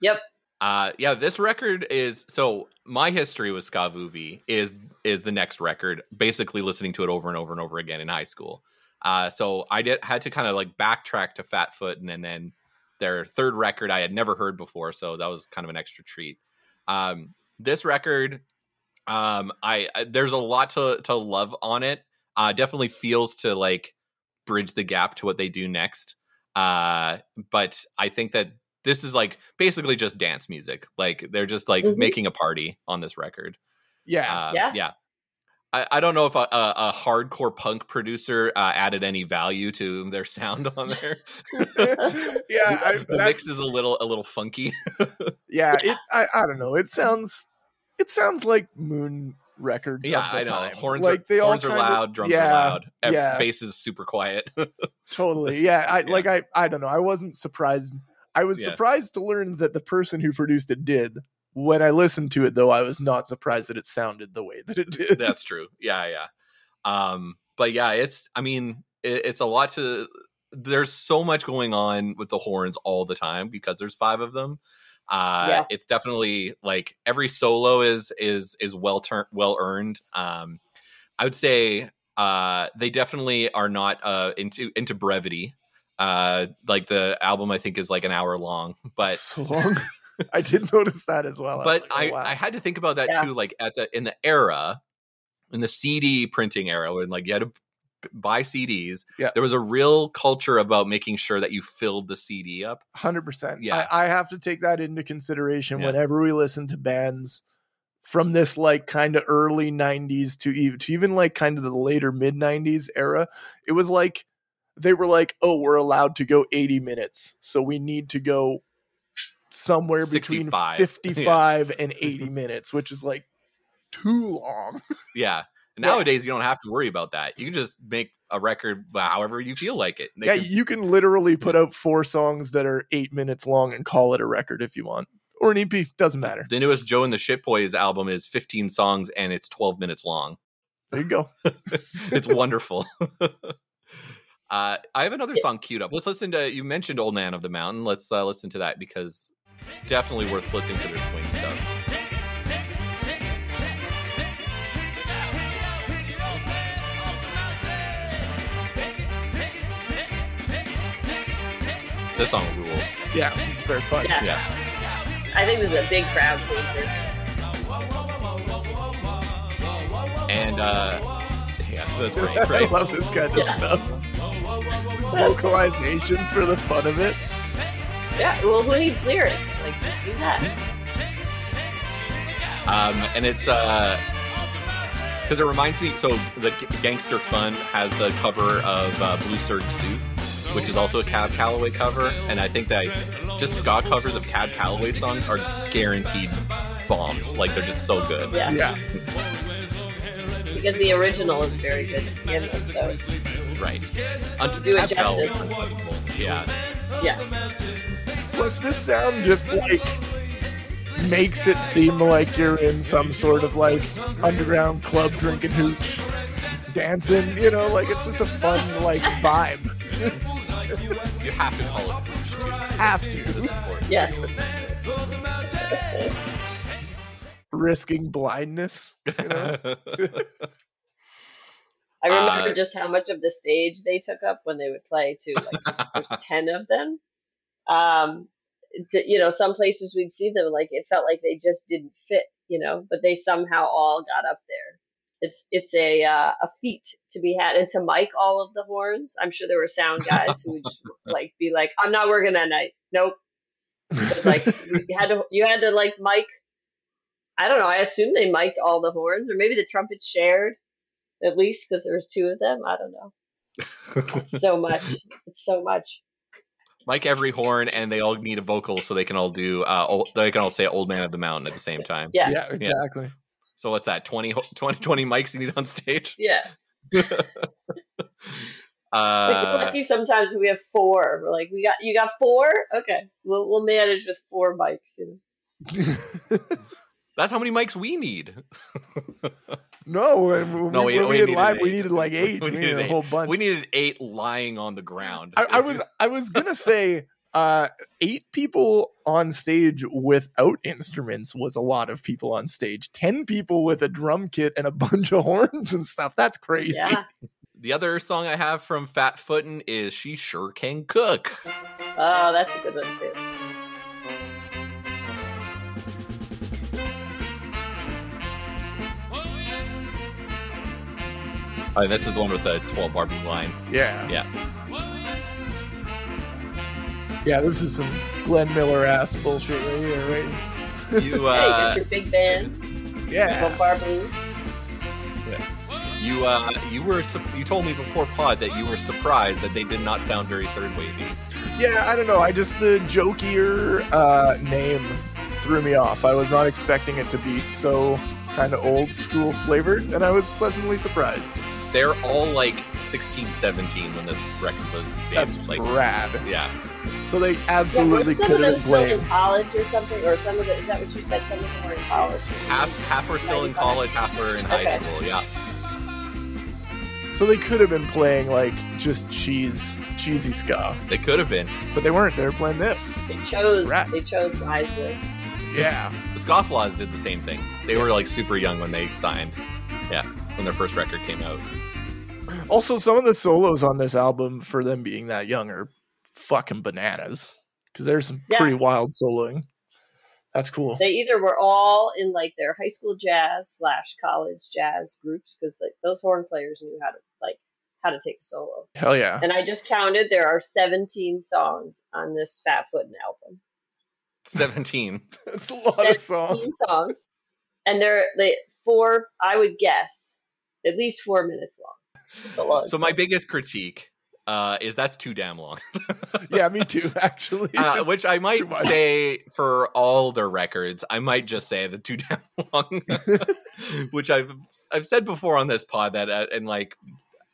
Yep. Uh, yeah, this record is so my history with Skavoovie is is the next record. Basically, listening to it over and over and over again in high school. Uh, so I did had to kind of like backtrack to Fat Foot, and, and then their third record I had never heard before, so that was kind of an extra treat. Um, this record, um, I, I there's a lot to to love on it. Uh, definitely feels to like bridge the gap to what they do next. Uh, but I think that this is like basically just dance music. Like they're just like Mhm. making a party on this record. yeah. Uh, Yeah. yeah. I, I don't know if a, a, a hardcore punk producer uh, added any value to their sound [laughs] on there. [laughs] yeah. [laughs] I, the that's- mix is a little a little funky. yeah. It. I, I don't know. It sounds. It sounds like Moon records. yeah, of the I know. time. Horns like are, they all horns are kinda- loud, drums yeah, are loud, yeah. bass is super quiet. Totally. Yeah. I Yeah. like. I. I don't know. I wasn't surprised. I was Yeah. surprised to learn that the person who produced it did. When I listened to it, though, I was not surprised that it sounded the way that it did. That's true. Yeah, yeah. Um, but yeah, it's. I mean, it, it's a lot to. There's so much going on with the horns all the time because there's five of them. Uh, Yeah. it's definitely like every solo is is is well turned, well earned. Um, I would say uh, they definitely are not uh into into brevity. Uh, like the album, I think is like an hour long, [laughs] but so long. I did [laughs] notice that as well. was but like, oh, I, wow. I had to think about that Yeah. too like at the in the era in the cd printing era when like you had to buy cds Yeah. there was a real culture about making sure that you filled the cd up Hundred percent. Yeah. I, I have to take that into consideration Yeah. whenever we listen to bands from this like kind of early '90s to even to even like kind of the later mid '90s era. It was like they were like, "Oh, we're allowed to go 80 minutes, so we need to go somewhere between 65. [laughs] 55 and 80 minutes," which is like too long. [laughs] yeah And Yeah. nowadays you don't have to worry about that you can just make a record however you feel like it They yeah, can- you can literally put out four songs that are eight minutes long and call it a record if you want, or an EP. Doesn't matter. the newest joe and the shit boys album is 15 songs and it's 12 minutes long There you go. [laughs] it's wonderful. Uh, I have another song queued up. Let's listen to. You mentioned "Old Man of the Mountain." Let's uh, listen to that because definitely worth listening to their swing stuff. This song rules. Yeah, this is very fun. Yeah. Yeah, I think this is a big crowd pleaser. and uh, yeah, that's great. [laughs] I love this kind of Yeah. stuff. Just vocalizations for the fun of it. Yeah, well, who needs lyrics? Like, just do that. Um, and it's uh, because it reminds me. So the Gangster Fun has the cover of uh, Blue Serge Suit, which is also a Cab Calloway cover, and I think that just ska covers of Cab Calloway songs are guaranteed bombs. Like they're just so good. Yeah. Yeah. Because the original is very good to begin with, so Right. Unt- Do it justice. Yeah. yeah. Plus, this sound just like makes it seem like you're in some sort of like underground club drinking hooch, dancing. You know, like it's just a fun like vibe. You have to call it. a douche. Have to Yes. [laughs] risking blindness. You know? [laughs] I remember Uh, just how much of the stage they took up when they would play too. Like there's [laughs] ten of them. Um, to, you know, some places we'd see them like it felt like they just didn't fit. You know, but they somehow all got up there. It's it's a uh, a feat to be had, and to mic all of the horns. I'm sure there were sound guys who would just, [laughs] like be like, "I'm not working that night. Nope." But, like you had to you had to like mic. I don't know. I assume they mic'd all the horns, or maybe the trumpets shared at least because there was two of them. I don't know. It's so [laughs] much. It's so much. Mike every horn, and they all need a vocal so they can all do. Uh, old, they can all say "Old Man of the Mountain" at the same time. Yeah. yeah, exactly. So what's that? 20, 20, 20 mics you need on stage. Yeah. [laughs] Like Uh, lucky sometimes we have four. We're like, we got you got four? Okay. We'll we'll manage with four mics, you know. [laughs] that's how many mics we need. no, when, when No, we, we- when we we did needed live, we needed like eight. We we, needed needed a whole bunch. we needed eight lying on the ground. I, I was I was gonna [laughs] say uh eight people on stage without instruments was a lot of people on stage. Ten people with a drum kit and a bunch of [laughs] horns and stuff. That's crazy. Yeah. The other song I have from Fat Footin' is She Sure Can Cook. Oh, that's a good one too. Oh, this is the one with the 12 bar beat line. Yeah. Yeah. Yeah, this is some Glenn Miller ass bullshit right here, right? You [laughs] Hey, you uh got big band, Yeah. little bar blues. you uh you were you told me before pod that you were surprised that they did not sound very third wavy. Yeah, I don't know. I just the jokier uh, name threw me off. I was not expecting it to be so kind of old school flavored, and I was pleasantly surprised. They're all like 16, 17 when this record was That's made. Like rad. yeah. So they absolutely weren't some could of have them been still in college or something, or some of the is that what you said? Some of them were in college. Half half were still in college, half were in high Okay. school. Yeah. So they could have been playing like just cheese, cheesy ska, They could have been. but they weren't. They were playing this. They chose. Right. They chose wisely. Yeah. The Scofflaws did the same thing. They were like super young when they signed. Yeah, when their first record came out. Also, some of the solos on this album, for them being that young, are fucking bananas. Because there's some Yeah. pretty wild soloing. That's cool. They either were all in like their high school jazz slash college jazz groups because like those horn players knew how to like how to take a solo. Hell yeah. And I just counted there are 17 songs on this Fat Foot album. 17. [laughs] That's a lot of songs. songs, and they're they four. I would guess at least four minutes long. Long. So my biggest critique uh, is that's too damn long. [laughs] Yeah, me too, actually. Uh, which I might say for all their records, I might just say the too damn [laughs] long. [laughs] which I've I've said before on this pod that uh, and like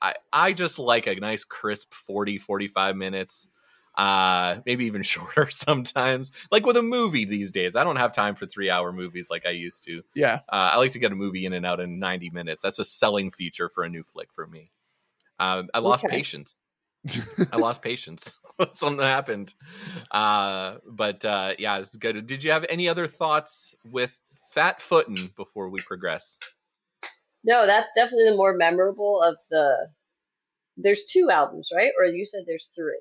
I I just like a nice crisp 40 45 minutes. Uh maybe even [laughs] shorter sometimes. Like with a movie these days. I don't have time for 3-hour movies like I used to. yeah. Uh, I like to get a movie in and out in 90 minutes. That's a selling feature for a new flick for me. Uh, I lost Okay. patience. I lost patience. [laughs] Something happened. Uh, but uh, yeah, it's good. Did you have any other thoughts with Fat Footin' before we progress? no, that's definitely the more memorable of the. There's two albums, right? Or you said there's three.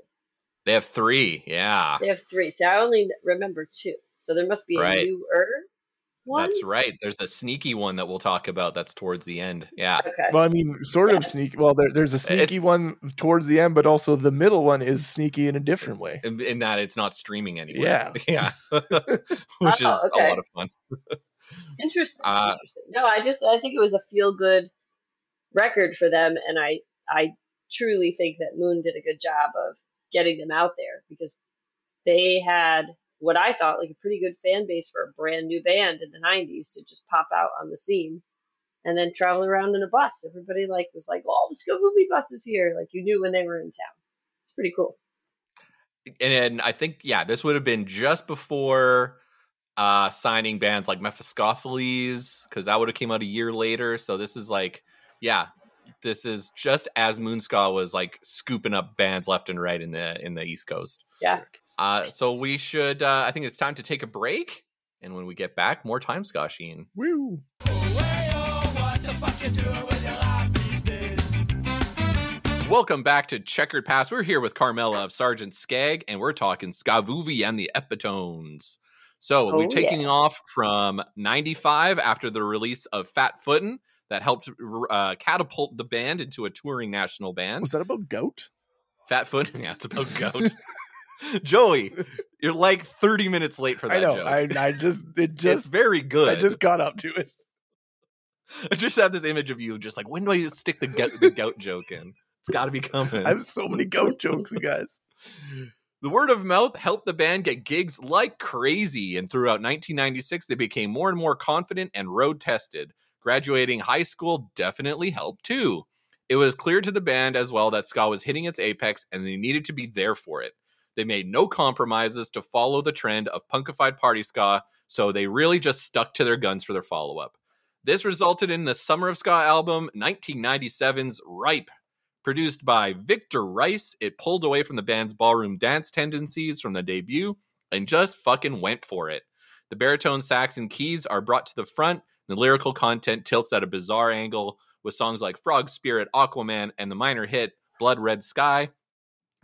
They have three. Yeah, They have three. So I only remember two. So there must be a Right. newer one. that's right. There's a sneaky one that we'll talk about. That's towards the end. Yeah, Okay. Well, I mean, sort of sneaky. Well, there, there's a sneaky one towards the end, but also the middle one is sneaky in a different way. in, in that it's not streaming anywhere. Yeah. [laughs] yeah, [laughs] [laughs] which is Oh, a lot of fun. Interesting. Uh, interesting. No, I just I think it was a feel good record for them, and I I truly think that Moon did a good job of getting them out there because they had what I thought like a pretty good fan base for a brand new band in the '90s to just pop out on the scene and then travel around in a bus. Everybody like was like, "Oh, the Skavoovie bus is here!" Like you knew when they were in town. It's pretty cool. and I think yeah, this would have been just before uh signing bands like Mephiskapheles because that would have came out a year later. So this is like yeah, this is just as Moonska was like scooping up bands left and right in the in the East Coast. Yeah. Uh, so we should uh, I think it's time to take a break, and when we get back, more time Sheen. Woo. Welcome back to Checkered Past. We're here with Carmela of Sergeant Scag, and we're talking Skavoovie and the Epitones. So Oh, we're taking yeah. off from 95 after the release of Fat Footin' that helped uh, catapult the band into a touring national band. Was that about goat? Fat Footin', [laughs] yeah, it's about [laughs] goat. Joey, you're like 30 minutes late for that I know. joke. I, I just, it [laughs] it's very good. I just got up to it. I just have this image of you just like, when do I stick the goat, the goat joke in? It's got to be coming. I have so many goat jokes, you guys. The word of mouth helped the band get gigs like crazy, and throughout 1996, they became more and more confident and road tested. Graduating high school definitely helped too. It was clear to the band as well that ska was hitting its apex and they needed to be there for it. They made no compromises to follow the trend of punkified party ska, so they really just stuck to their guns for their follow up. This resulted in the Summer of Ska album, 1997's Ripe. Produced by Victor Rice, it pulled away from the band's ballroom dance tendencies from the debut and just fucking went for it. The baritone sax and keys are brought to the front, the lyrical content tilts at a bizarre angle with songs like Frog Spirit, Aquaman, and the minor hit Blood Red Sky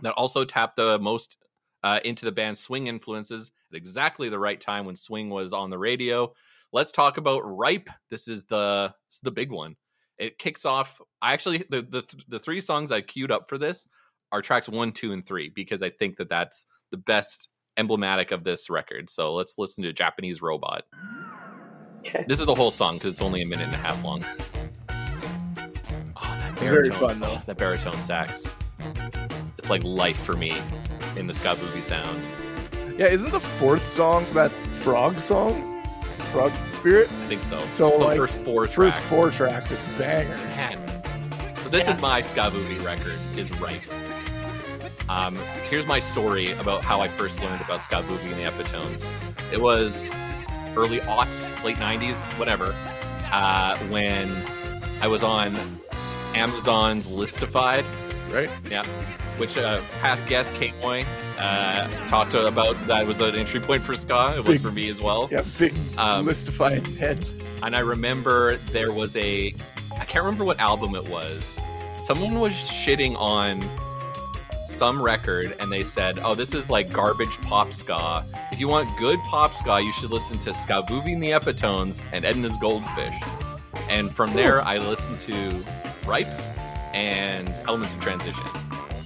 that also tap the most uh, into the band's swing influences at exactly the right time when swing was on the radio. Let's talk about Ripe. This is the this is the big one. It kicks off. I actually the the the three songs I queued up for this are tracks one, two, and three because I think that that's the best emblematic of this record. So let's listen to Japanese Robot. Okay. This is the whole song because it's only a minute and a half long. Oh, that It's very baritone- fun, though. That baritone sax. It's like life for me in the Skavoovie sound. Yeah, isn't the fourth song that frog song? Frog Spirit? I think so. So, like, first four First tracks. First four tracks are bangers. Man. So this is my Skavoovie record. Is right. Um, here's my story about how I first learned about Skavoovie and the Epitones. It was early aughts, late '90s, whatever. Uh, when I was on Amazon's Listified, Right? yeah, which uh, past guest Kate Moy uh, talked about. That was an entry point for ska. It was Big- for me as well. Yeah, big Um, listified head. and I remember there was a I can't remember what album it was. Someone was shitting on some record and they said, "Oh, this is like garbage pop ska. If you want good pop ska, you should listen to Skavoovie and the Epitones and Edna's Goldfish." And from there, I listened to Ripe and Elements of Transition,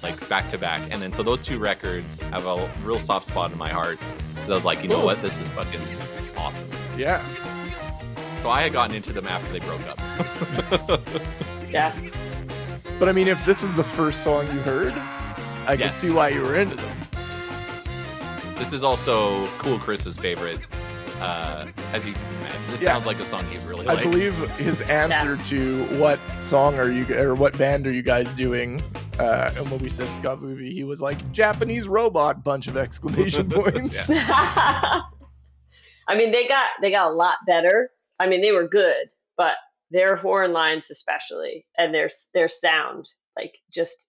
like back to back. And then so those two records have a real soft spot in my heart. So I was like, you know what, this is fucking awesome. Yeah. So I had gotten into them after they broke up. [laughs] Yeah. But I mean, if this is the first song you heard, I can see why you were into them. this is also Cool Chris's favorite. Uh, as you can imagine, this Yeah. sounds like a song he'd really I like. believe his answer to what song are you or what band are you guys doing? Uh, and when we said Skavoovie, he was like Japanese robot, bunch of exclamation [laughs] points. [laughs] I mean, they got they got a lot better. I mean, they were good, but their horn lines, especially, and their their sound, like, just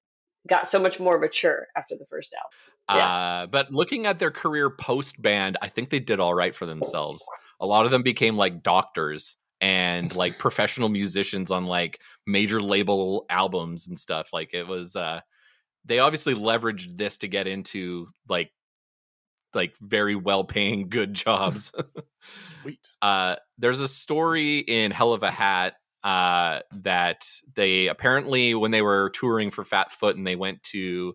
got so much more mature after the first album. Uh, but looking at their career post band, I think they did all right for themselves. A lot of them became like doctors and like professional musicians on like major label albums and stuff. Like it was, uh, they obviously leveraged this to get into like, like very well paying good jobs. [laughs] Sweet. uh, there's a story in Hell of a Hat uh, that they apparently, when they were touring for Fat Foot and they went to,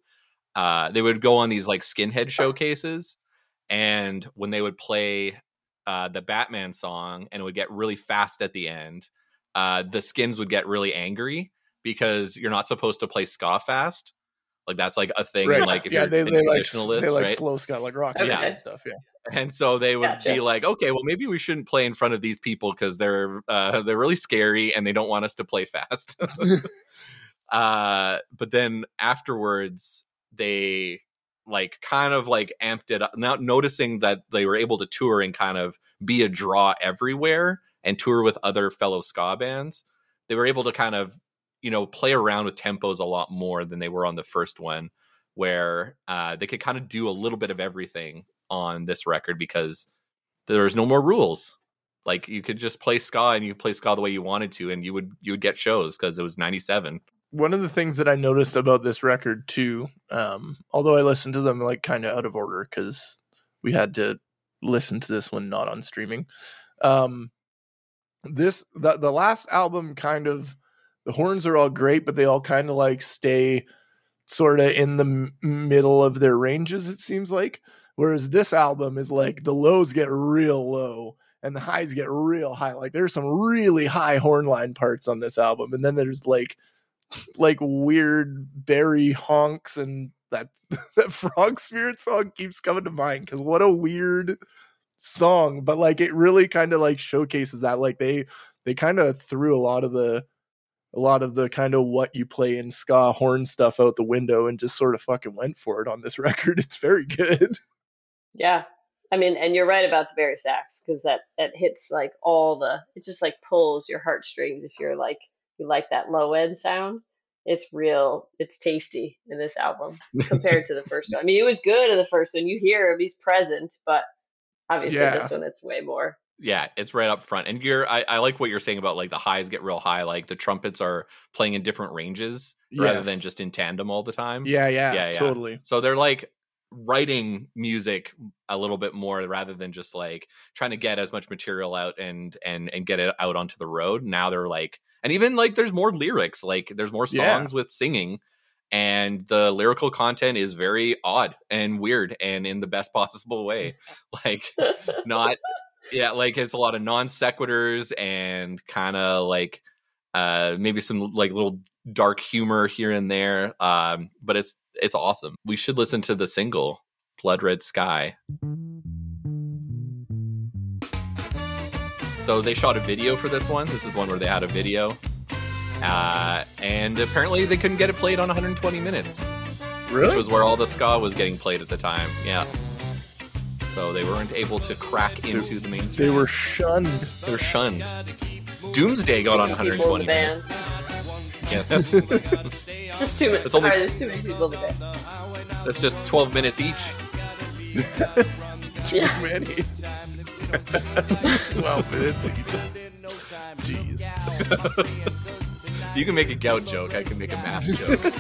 uh, they would go on these like skinhead showcases. And when they would play uh, the Batman song and it would get really fast at the end, uh, the skins would get really angry because you're not supposed to play ska fast. Like that's like a thing. Right. Like if yeah, you're they, a they like they like right? slow ska, like rock Yeah. and stuff. Yeah. And so they would Gotcha. be like, okay, well, maybe we shouldn't play in front of these people because they're uh, they're really scary and they don't want us to play fast. [laughs] [laughs] uh, but then afterwards, they like kind of like amped it up. Now noticing that they were able to tour and kind of be a draw everywhere and tour with other fellow ska bands, they were able to kind of you know play around with tempos a lot more than they were on the first one where uh, they could kind of do a little bit of everything on this record because there's no more rules. Like you could just play ska and you play ska the way you wanted to, and you would you would get shows because it was '97. One of the things that I noticed about this record too, um, although I listened to them like kind of out of order because we had to listen to this one not on streaming. Um, this the the last album kind of the horns are all great, but they all kind of like stay sort of in the m- middle of their ranges. It seems like, whereas this album is like the lows get real low and the highs get real high. Like there's some really high horn line parts on this album, and then there's like like weird bari honks and that [laughs] that frog spirit song keeps coming to mind because what a weird song but like it really kind of like showcases that like they they kind of threw a lot of the a lot of the kind of what you play in ska horn stuff out the window and just sort of fucking went for it on this [laughs] record. It's very good. Yeah. I mean, and you're right about the bari sax because that that hits like all the. It's just like pulls your heartstrings if you're like you like that low end sound. It's real. It's tasty in this album compared to the [laughs] first one. I mean, it was good in the first one. You hear him; he's present, but obviously Yeah. this one it's way more. Yeah, it's right up front. And you're I, I like what you're saying about like the highs get real high, like the trumpets are playing in different ranges rather than just in tandem all the time. Yeah, yeah, Yeah, yeah. totally. So they're like writing music a little bit more rather than just like trying to get as much material out and and and get it out onto the road. Now they're like and even like there's more lyrics, like there's more Yeah. songs with singing and the lyrical content is very odd and weird and in the best [laughs] possible way. Like not yeah, like it's a lot of non sequiturs and kind of like uh maybe some like little dark humor here and there. Um, but it's it's awesome. We should listen to the single Blood Red Sky. So they shot a video for this one. This is the one where they had a video. Uh, and apparently they couldn't get it played on 120 minutes, Really? which was where all the ska was getting played at the time. Yeah. So they weren't able to crack into the mainstream. they were shunned. they were shunned. Doomsday got on Too many people 120 in the band. minutes. Yeah, [laughs] oh that's, It's just too many. It's only- Sorry, there's too many people today. that's just 12 minutes each. [laughs] Too Yeah. many. [laughs] Twelve minutes each. Jeez. You can make a gout joke. I can make a math joke.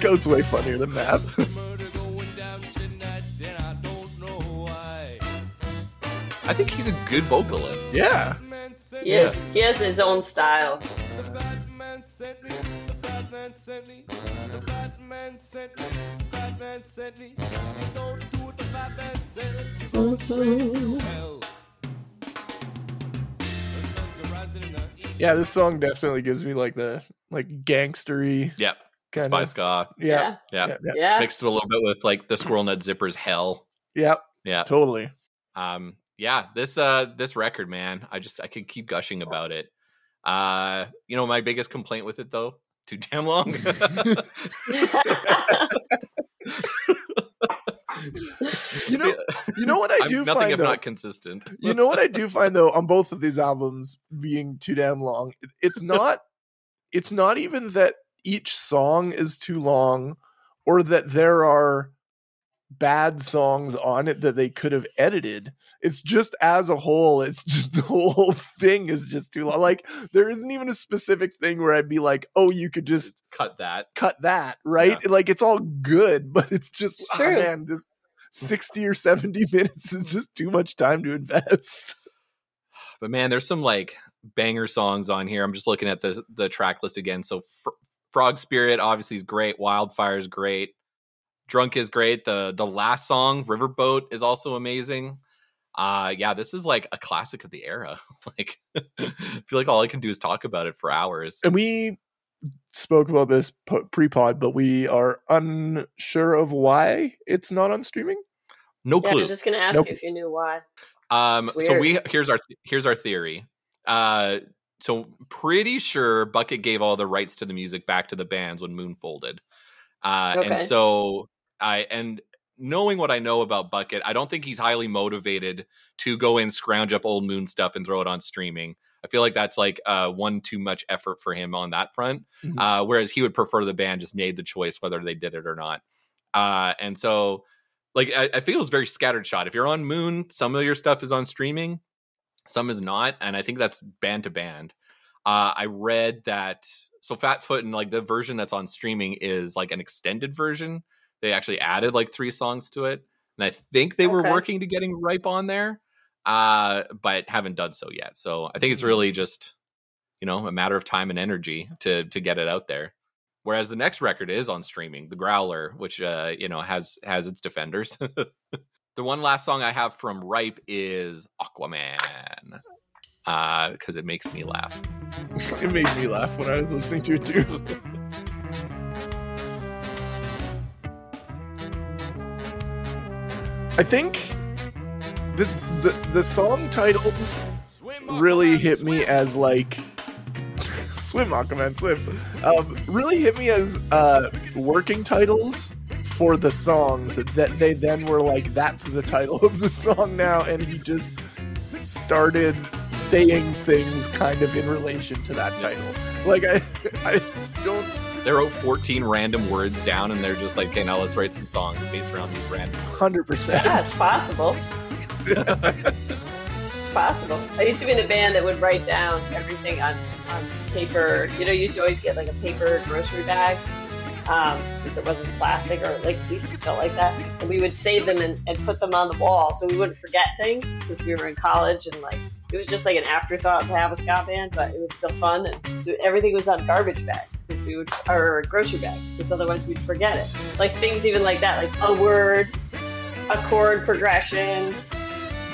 Goat's way funnier than math. I think he's a good vocalist. yeah. He, has, he has his own style. Yeah, this song definitely gives me like the like gangstery Yep. kind Spy of. ska. Yeah. Yeah. Yeah. Yeah. Yeah. Mixed a little bit with like the Squirrel Nut Zippers Hell. yeah, Yeah. Totally. Um yeah, this uh this record, man, I just I could keep gushing about it. Uh you know my biggest complaint with it though, too damn long. You know, [laughs] you know what I I'm do nothing find if though. not consistent. you know what I do find though on both of these albums being too damn long. It's not. it's not even that each song is too long, or that there are bad songs on it that they could have edited. It's just as a whole, it's just [laughs] the whole thing is just too long. Like there isn't even a specific thing where I'd be like, "Oh, you could just Cut that. cut that," right? Like it's all good, [laughs] but it's just It's oh, man, this 60 or 70 [laughs] minutes is just too much time to invest. But man, there's some like banger songs on here. I'm just looking at the the track list again. So Fr- Frog Spirit obviously is great. Wildfire is great. Drunk is great. The the last song Riverboat is also amazing. Uh yeah, this is like a classic of the era. [laughs] like I feel like all I can do is talk about it for hours. And we spoke about this po- pre-pod, but we are unsure of why it's not on streaming. No Yeah, I clue. was just gonna ask Nope. you if you knew why. Um, so we here's our here's our theory. Uh, so pretty sure Bucket gave all the rights to the music back to the bands when Moon folded. Uh, and so I and knowing what I know about Bucket, I don't think he's highly motivated to go and scrounge up old Moon stuff and throw it on streaming. I feel like that's like uh, one too much effort for him on that front. Mhm. Uh, whereas he would prefer the band just made the choice whether they did it or not. Uh, and so, like, I, I feel it's very scattered shot. If you're on Moon, some of your stuff is on streaming, some is not, and I think that's band to band. Uh, I read that so Fat Foot and like the version that's on streaming is like an extended version. They actually added like three songs to it, and I think they were working to getting Ripe on there, uh, but haven't done so yet. So I think it's really just you know a matter of time and energy to to get it out there. Whereas the next record is on streaming, The Growler, which uh, you know has has its defenders. [laughs] the one last song I have from Ripe is Aquaman, because it makes me laugh. [laughs] it made me laugh when I was listening to it too. [laughs] I think this the the song titles really hit me as like [laughs] Swim, Aquaman, Swim. Um, really hit me as uh, working titles for the songs that they then were like, that's the title [laughs] of the song now, and he just started saying things kind of in relation to that title. Like I, [laughs] I don't. They wrote 14 random words down and they're just like, okay, now let's write some songs based around these random words. Hundred Yeah, it's possible. it's possible. I used to be in a band that would write down everything on, on paper. You know, you used to always get like a paper grocery bag um, because it wasn't plastic, or like it felt like that. And we would save them and, and put them on the wall so we wouldn't forget things because we were in college and like it was just like an afterthought to have a ska band, but it was still fun. And so everything was on garbage bags because we would, or grocery bags because otherwise we'd forget it. Like things even like that, like a word, a chord progression,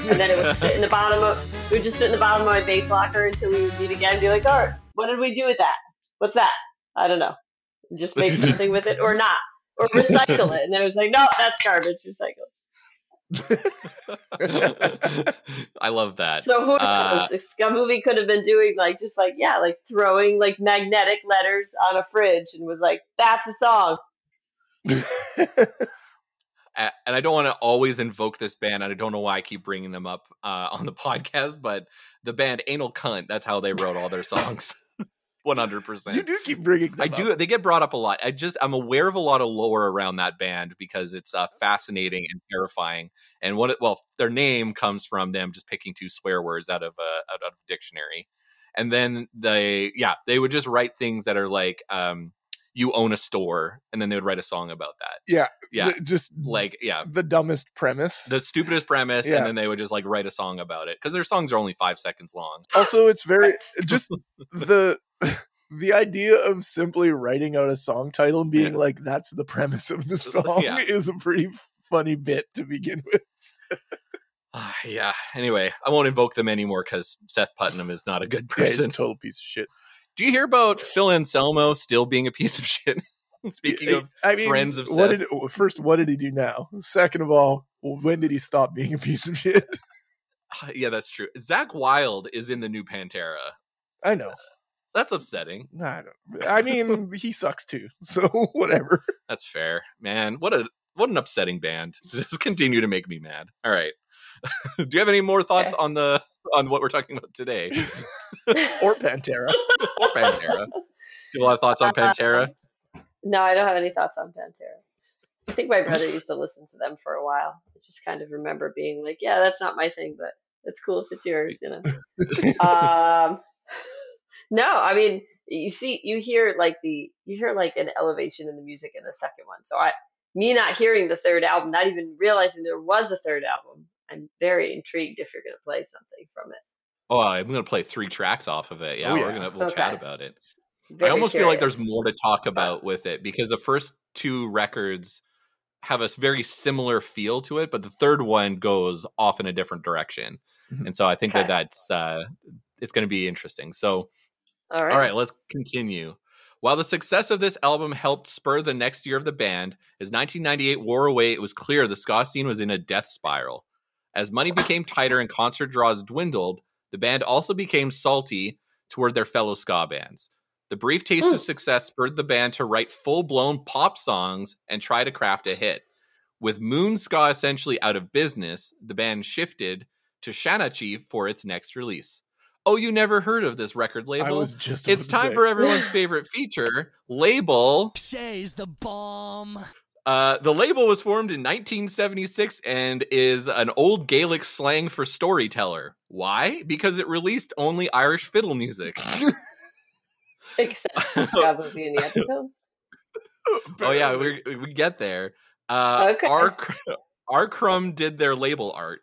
and then it would sit in the bottom of we would just sit in the bottom of my bass locker until we would meet again and be like, all right, what did we do with that? What's that? I don't know. Just make something with it or [laughs] not. Or recycle it. And then it was like, no, that's garbage, recycle. I love that. So who knows? Uh, this Skavoovie could have been doing like just like yeah, like throwing like magnetic letters on a fridge and was like, that's a song. [laughs] And I don't want to always invoke this band, and I don't know why I keep bringing them up uh, on the [laughs] podcast, but the band Anal Cunt, that's how they wrote all their songs. 100%. you do keep bringing. Them I do. They get brought up a lot. I just I'm aware of a lot of lore around that band because it's uh, fascinating and terrifying. And what it, well, their name comes from them just picking two swear words out of a out of a dictionary, and then they yeah they would just write things that are like um you own a store, and then they would write a song about that. Yeah, Yeah, the- just like yeah. the dumbest premise. The stupidest premise, Yeah. and then they would just like write a song about it because their songs are only five seconds long. also, it's very just [laughs] the [laughs] the idea of simply writing out a song title and being Yeah. like that's the premise of the [laughs] song Yeah. is a pretty funny bit to begin with. Ah, [sighs] yeah. Anyway, I won't invoke them anymore because Seth Putnam is not a good Yeah, he's a person. total piece of shit. Do you hear about Phil Anselmo still being a piece of [laughs] shit? Speaking of, I mean, friends of what Seth. did first, what did he do now? Second of all, when did he stop being a piece of shit? [laughs] Uh, yeah, that's true. Zakk Wylde is in the new Pantera. I know. That's upsetting. I don't. I mean, [laughs] he sucks too. So whatever. That's fair, man. What a what an upsetting band. Just continue to make me mad. All right. Do you have any more thoughts Okay. on the on what we're talking about today [laughs] Or Pantera. or Pantera? Do you have a lot of thoughts on Pantera? No, I don't have any thoughts on Pantera. I think my brother used to listen to them for a while. I just kind of remember being like, yeah, that's not my thing, but it's cool if it's yours, you know. [laughs] um, no, I mean, you see, you hear like the, you hear like an elevation in the music in the second one. So I, me not hearing the third album, not even realizing there was a third album, I'm very intrigued if you're going to play something from it. Oh, I'm gonna play three tracks off of it. Yeah, Oh, we're gonna we'll chat about it. Very I almost feel like there's more to talk about with it because the first two records have a very similar feel to it, but the third one goes off in a different direction. Mhm. And so I think that that's uh it's going to be interesting. So All right. all right, let's continue. While the success of this album helped spur the next year of the band, as 1998 wore away, it was clear the ska scene was in a death spiral. As money became tighter and concert draws dwindled, the band also became salty toward their fellow ska bands. The brief taste Hmm. of success spurred the band to write full blown pop songs and try to craft a hit. With Moon Ska essentially out of business, the band shifted to Shanachie for its next release. Oh, you never heard of this record label? I was just. It's to time say. for everyone's [laughs] favorite feature, Label. Shay's the bomb. Uh, the label was formed in 1976 and is an old Gaelic slang for storyteller. Why? Because it released only Irish fiddle music. [laughs] Except the Skavoovie in the Epitones. oh yeah, we we get there. Uh, Okay. our R. Crumb did their label art.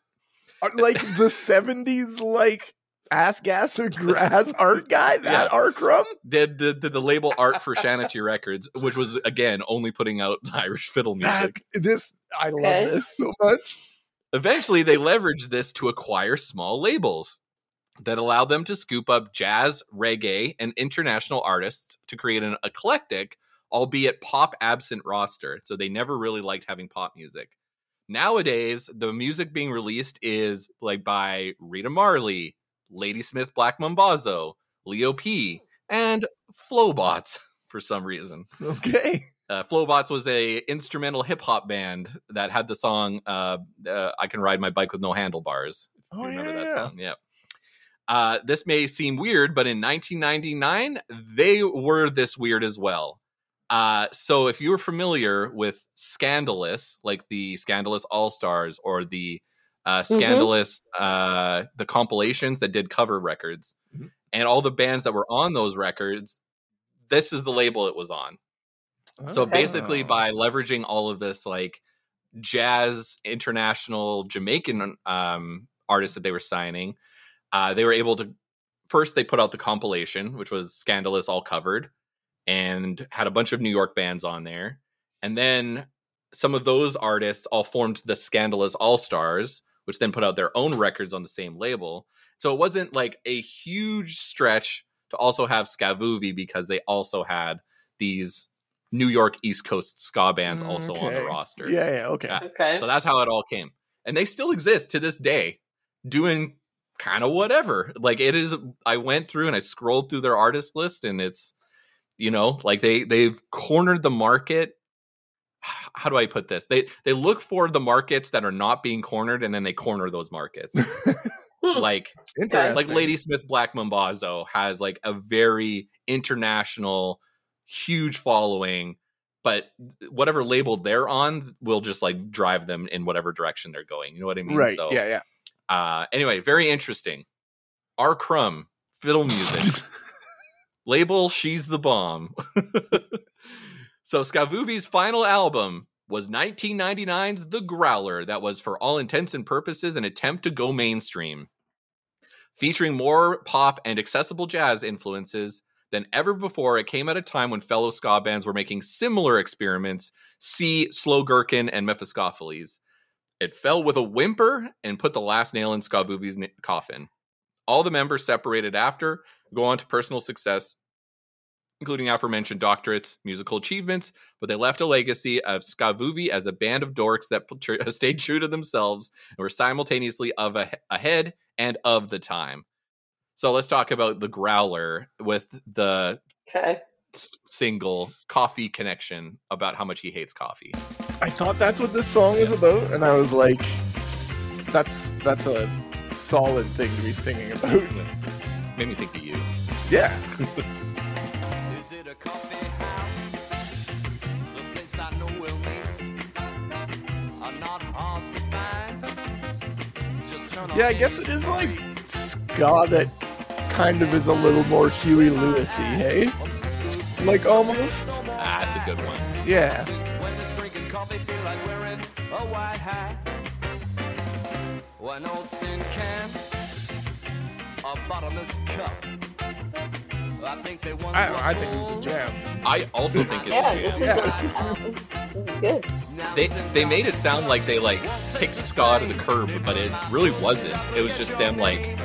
Uh, like the '70s, like ass gas or grass [laughs] art guy. That Yeah. R. Crumb. Did the, did the label art for [laughs] Shanachie Records, which was again only putting out [laughs] Irish fiddle That music. this I love Okay. this so much. Eventually, they leveraged this to acquire small labels that allowed them to scoop up jazz, reggae, and international artists to create an eclectic, albeit pop absent roster. So they never really liked having pop music. Nowadays, the music being released is like by Rita Marley, Ladysmith Black Mambazo, Leo P, and Flobots [laughs] for some reason. Okay. Uh, Flobots was a instrumental hip hop band that had the song uh, uh, "I Can Ride My Bike with No Handlebars." If Oh, you remember yeah, that yeah. song? Yeah. Uh, this may seem weird, but in 1999, they were this weird as well. Uh, so if you were familiar with Skandalous, like the Skandalous All Stars or the uh, Mm-hmm. Skandalous, uh, the compilations that did cover records, Mhm. and all the bands that were on those records, this is the label it was on. So Okay. basically, by leveraging all of this, like jazz international Jamaican um, artists that they were signing, uh, they were able to. First, they put out the compilation, which was Skandalous All Covered, and had a bunch of New York bands on there. And then some of those artists all formed the Skandalous All Stars, which then put out their own records on the same label. So it wasn't like a huge stretch to also have Skavoovie because they also had these New York East Coast ska bands also on the roster. Yeah, yeah, okay. Yeah. Okay. So that's how it all came. And they still exist to this day, doing kind of whatever. Like it is I went through and I scrolled through their artist list and it's you know, like they they've cornered the market. How do I put this? They they look for the markets that are not being cornered and then they corner those markets. Hmm. like Interesting. like Ladysmith Black Mambazo has like a very international, huge following, but whatever label they're on will just like drive them in whatever direction they're going. You know what I mean? Right. So, yeah, yeah. Uh, anyway, very interesting. R. Crumb, fiddle music. [laughs] label She's the Bomb. [laughs] so Skavoovie's final album was 1999's The Growler, that was for all intents and purposes an attempt to go mainstream. Featuring more pop and accessible jazz influences than ever before, it came at a time when fellow ska bands were making similar experiments. See Slow Gherkin and Mephiskapheles. It fell with a whimper and put the last nail in Skavoovie's coffin. All the members separated after go on to personal success, including aforementioned doctorates, musical achievements, but they left a legacy of Skavoovie as a band of dorks that tr- [laughs] stayed true to themselves and were simultaneously of a- ahead and of the time. So let's talk about the Growler with the Okay. s- single Coffee Connection about how much he hates coffee. I thought that's what this song was about, and I was like, that's that's a solid thing to be singing about. Made me think of you. Yeah. [laughs] Yeah, I guess it is like streets. ska that kind of is a little more Huey Lewisy, hey? Like almost. Ah, that's a good one. Yeah. Since when does drinking coffee feel like wearing a white hat? An old tin can, a bottomless cup. I think they once I, I were think it's a jam. I also think it's Yeah, a this is, jam. this, is, this is good. They they made it sound like they like kicked ska to the curb, but it really wasn't. It was just them like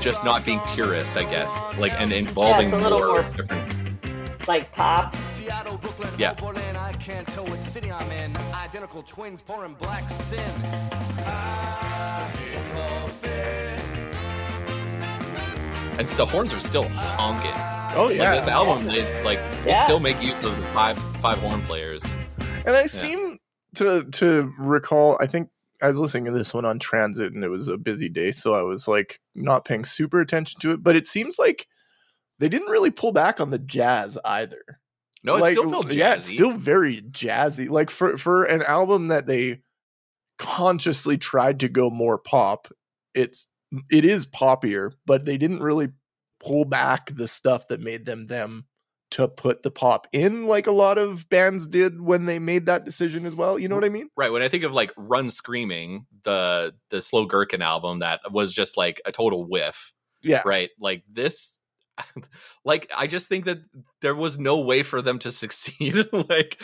just not being purist, I guess. Like and involving Yeah, it's a little more, more- different. Like pop. Seattle, Brooklyn, Yeah. Berlin, I can't tell which city I'm in. Identical twins pouring black sin. I hate coffee. And the horns are still honking. Oh Like yeah. this album, they like they Yeah. still make use of the five five horn players. And I seem to to recall. I think I was listening to this one on transit, and it was a busy day, so I was like not paying super attention to it. But it seems like they didn't really pull back on the jazz either. No, it still felt jazzy. yeah, it's still very jazzy. Like for for an album that they consciously tried to go more pop, it's it is poppier, but they didn't really pull back the stuff that made them them to put the pop in like a lot of bands did when they made that decision as well. You know what I mean? Right. When I think of like Run Screaming, the the Slow Gherkin album that was just like a total whiff. Yeah. Right. Like this [laughs] like I just think that there was no way for them to [laughs] succeed. like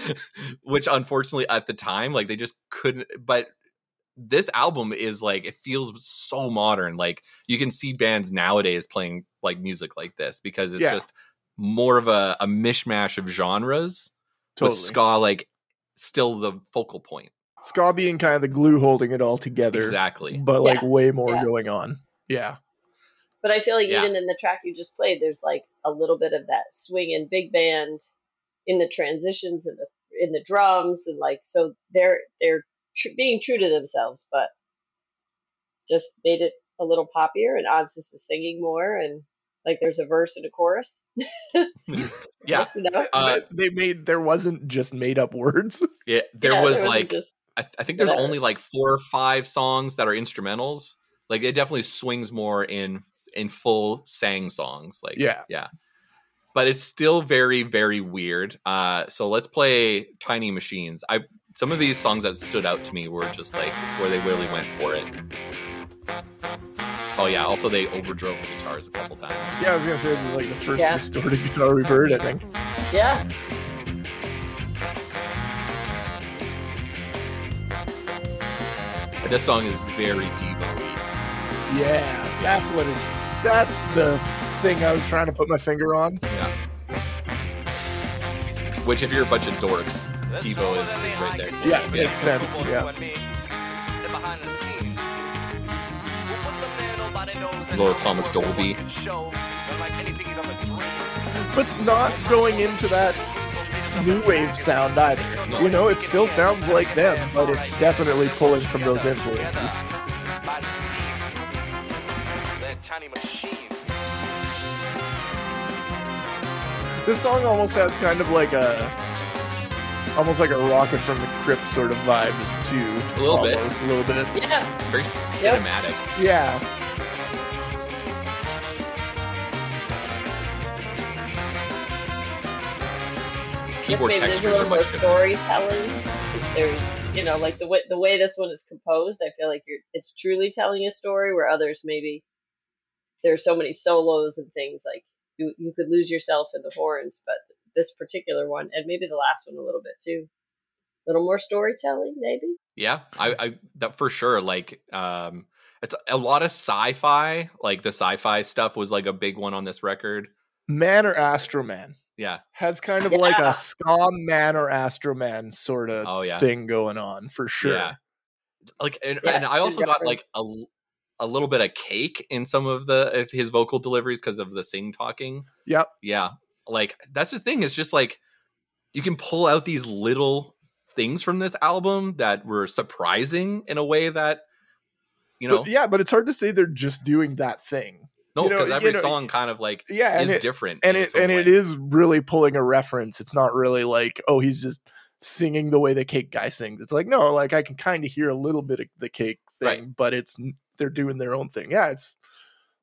which unfortunately at the time, like they just couldn't but this album is like it feels so modern. Like you can see bands nowadays playing like music like this because it's Yeah. just more of a, a mishmash of genres Totally. with ska like still the focal point. Ska being kind of the glue holding it all together. Exactly. But like Yeah. way more Yeah. going on. Yeah. But I feel like Yeah. even in the track you just played, there's like a little bit of that swing and big band in the transitions and the in the drums and like so they're they're tr- being true to themselves, but just made it a little poppier and Ozzus is singing more and like there's a verse and a chorus. [laughs] Yeah. [laughs] Uh, they made there wasn't just made up words. yeah, [laughs] there Yeah, was wasn't like just I, I think there's whatever. only like four or five songs that are instrumentals. Like it definitely swings more in in full sang songs. Like Yeah. yeah. But it's still very very weird. Uh, so let's play Tiny Machines. I some of these songs that stood out to me were just like where they really went for it. Oh yeah. Also, they overdrove the guitars a couple times. Yeah, I was gonna say this is like the first Yeah. distorted guitar we've heard. I think. Yeah. This song is very Devo. Yeah, that's what it's. That's the thing I was trying to put my finger on. Yeah. Which, if you're a bunch of dorks, Devo is, is right there. Yeah, it makes sense. Yeah. Little Thomas Dolby. But not going into that new wave sound either. You know, it still sounds like them, but it's definitely pulling from those influences. This song almost has kind of like a, almost like a rocket from the crypt sort of vibe too. A little bit. almost, a little bit. Yeah. Very c- Yep. cinematic. Yeah, Keyboard maybe there's textures are little more much different. storytelling. 'cause There's, you know, like the way the way this one is composed, I feel like you're it's truly telling a story. Where others maybe there's so many solos and things like you you could lose yourself in the horns, but this particular one and maybe the last one a little bit too, a little more storytelling maybe. Yeah, I, I that for sure. Like, um, it's a lot of sci-fi. Like the sci-fi stuff was like a big one on this record. Man or Astro Man Yeah, has kind of like a ska Man or Astro Man sort of Oh, yeah. thing going on for sure. Yeah. like, and, Yes, and I also got like a a l- a little bit of cake in some of the of his vocal deliveries because of the sing talking. Yep. Yeah, like that's the thing. It's just like you can pull out these little things from this album that were surprising in a way that you know But, yeah, but it's hard to say they're just doing that thing. no you know- because you every know, song kind of like Yeah, is it, different and it and it way. is really pulling a reference. It's not really like, oh, he's just singing the way the cake guy sings. It's like, no, like I can kind of hear a little bit of the cake thing, Right. but it's they're doing their own thing. Yeah, it's